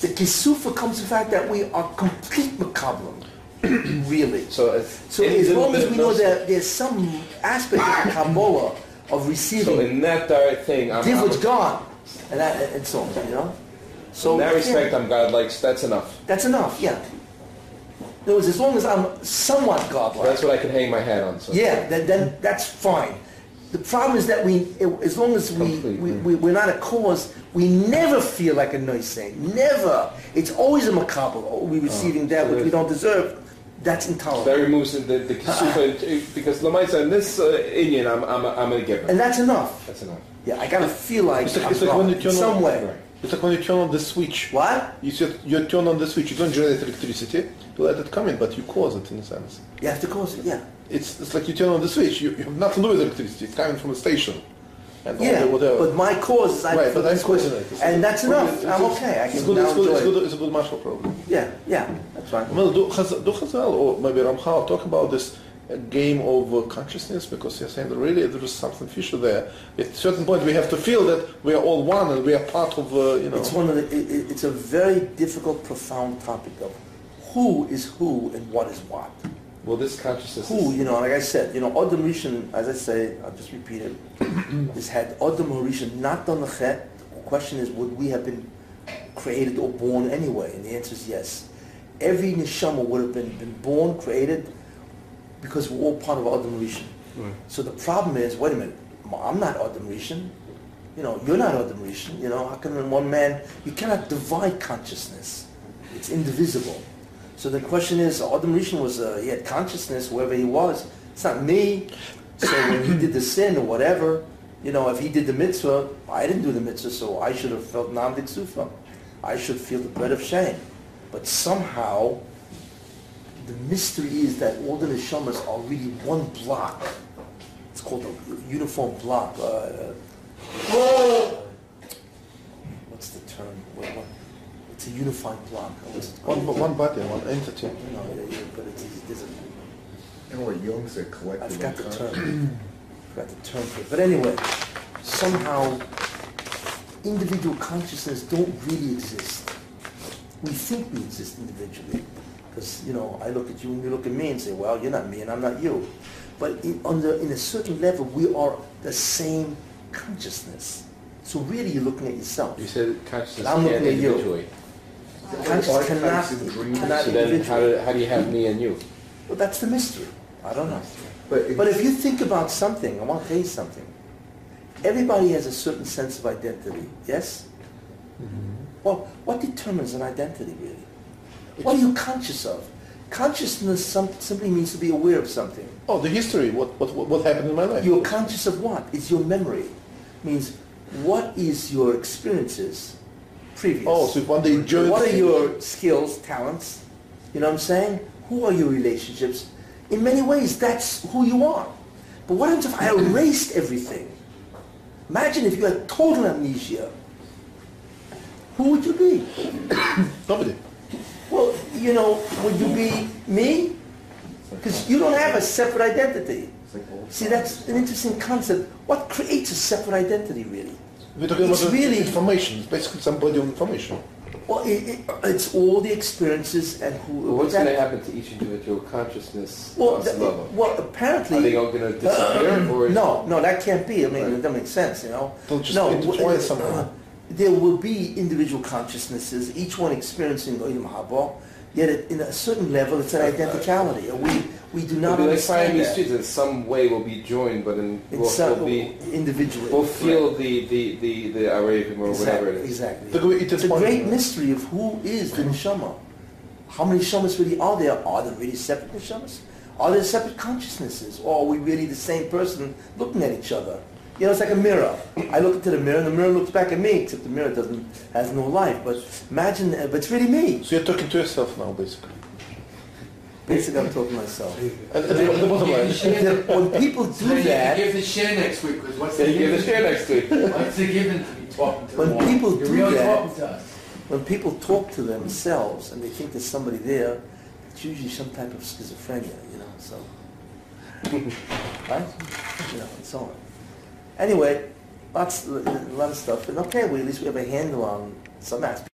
The kisufa comes from the fact that we are complete makablam. <clears throat> really. So, uh, So as long as we know that there's some aspect of Kabbalah of receiving. So in that direct thing, I'm, give I'm God, and, that, and so on, you know? So in that yeah, respect, I'm God. Like that's enough. that's enough, yeah. In other words, as long as I'm somewhat godlike, That's what I can hang my hat on. So. yeah, then, then that's fine. The problem is that we, as long as we, Complete, we, yeah. we, we're not a cause, we never feel like a nice thing. Never. It's always a macabre. Oh, we're receiving oh, that so which we don't deserve. That's intolerable. That removes the the, the kisufa because lamaisa in this uh, Indian, I'm I'm I'm gonna give and that's enough. That's enough. Yeah, I gotta feel like It's like, I'm it's like when you wrong turn in some on, way. Right. It's like when you turn on the switch. What? You, set, you turn on the switch. You don't generate electricity You let it come in, but you cause it in a sense. You have to cause it, yeah. It's, it's like you turn on the switch. You, you have nothing to do with electricity. It's coming from a station. And Yeah, but my cause is I right, but I'm this it. and that's enough. It's- I'm okay. I it's good, now it's, good, it's, enjoy good, it's a good marshal problem. Yeah, yeah, that's fine. Well, do, do Chazal or maybe Ramchal talk about this game of uh, consciousness because you're saying that really there is something fishy there. At a certain point, we have to feel that we are all one and we are part of, uh, you know. It's one of the. It- it's a very difficult, profound topic of who is who and what is what. Well, this consciousness. Who, you know, like I said, you know, Adam Rishon, as I say, I'll just repeat it, <coughs> is had Adam Rishon not done the chet. The question is, would we have been created or born anyway? And the answer is yes. Every neshama would have been, been born, created, because we're all part of Adam Rishon. So the problem is, wait a minute, I'm not Adam Rishon. You know, you're not Adam Rishon. You know, how in one man, you cannot divide consciousness. It's indivisible. So the question is, Adam Rishon was, uh, he had consciousness wherever he was. It's not me. So when he did the sin or whatever, you know, if he did the mitzvah, I didn't do the mitzvah, so I should have felt Nahama D'Kisufa. I should feel the bread of shame. But somehow, the mystery is that all the neshamas are really one block. It's called a uniform block. Uh, what's the term? What, what, it's a unified block. What's one, one body, one entity. No, yeah, yeah, but it's, there's a, And what Jung said, collective. I collective forgot the unconscious. term. forgot the term for it. But anyway, somehow individual consciousness don't really exist. We think we exist individually. Because, you know, I look at you and you look at me and say, well, you're not me and I'm not you. But in, on the, in a certain level, we are the same consciousness. So really you're looking at yourself. you said consciousness I'm looking can't at you. Individuate. Consciousness cannot, Archetypes and dreams. cannot So then, how individuate. do, how do you have me and you? Well, that's the mystery. I don't know. But, But if you think about something, I want to tell you something. Everybody has a certain sense of identity, yes? Mm-hmm. Well, what determines an identity, really? What are you conscious of? Consciousness some, simply means to be aware of something. Oh, the history, what, what, what happened in my life. You're conscious of what? It's your memory. means what is your experiences previous? Oh, so if one day you. What are your skills, talents? You know what I'm saying? Who are your relationships? In many ways, that's who you are. But what happens if I erased everything? Imagine if you had total amnesia. Who would you be? <coughs> Nobody. Well, you know, would you be me? Because you don't have a separate identity. It's like old See, that's an interesting concept. What creates a separate identity, really? We're talking It's about really- information. It's basically some body of information. Well, it, it, it's all the experiences and who. Well, what's going to happen to each individual consciousness Well, on th- some level? well, apparently. Are they all going to disappear, or is No, no, that can't be. I mean, Right. it doesn't make sense, you know. They'll just no, intertwine uh, somehow. There will be individual consciousnesses, each one experiencing Olam Haba, yet at, in a certain level, it's an identicality. We we do not like understand Siamese that. twins. In some way, will be joined, but in In we'll, some, we'll be individually. we'll correct. feel the the the the Arabim or whatever it Exactly. is. exactly. Going to It's a great mystery of who is the neshama. How many neshamas really are there? Are there really separate neshamas? Are there separate consciousnesses? Or are we really the same person looking at each other? You know, it's like a mirror. I look into the mirror, and the mirror looks back at me, except the mirror doesn't has no life. But imagine, uh, but it's really me. So you're talking to yourself now, basically. Basically, I'm talking to myself. And, and the, the bottom line. The- when people do So that, give the share next week, because what's Yeah, the you give the share next week. <laughs> What's the given to be talking to When the wall? people You're do really that- talking to us. when people talk to themselves and they think there's somebody there, it's usually some type of schizophrenia, you know, so. <laughs> right? You know, and so on. Anyway, lots, uh, a lot of stuff. And okay, we, at least we have a handle on some aspects.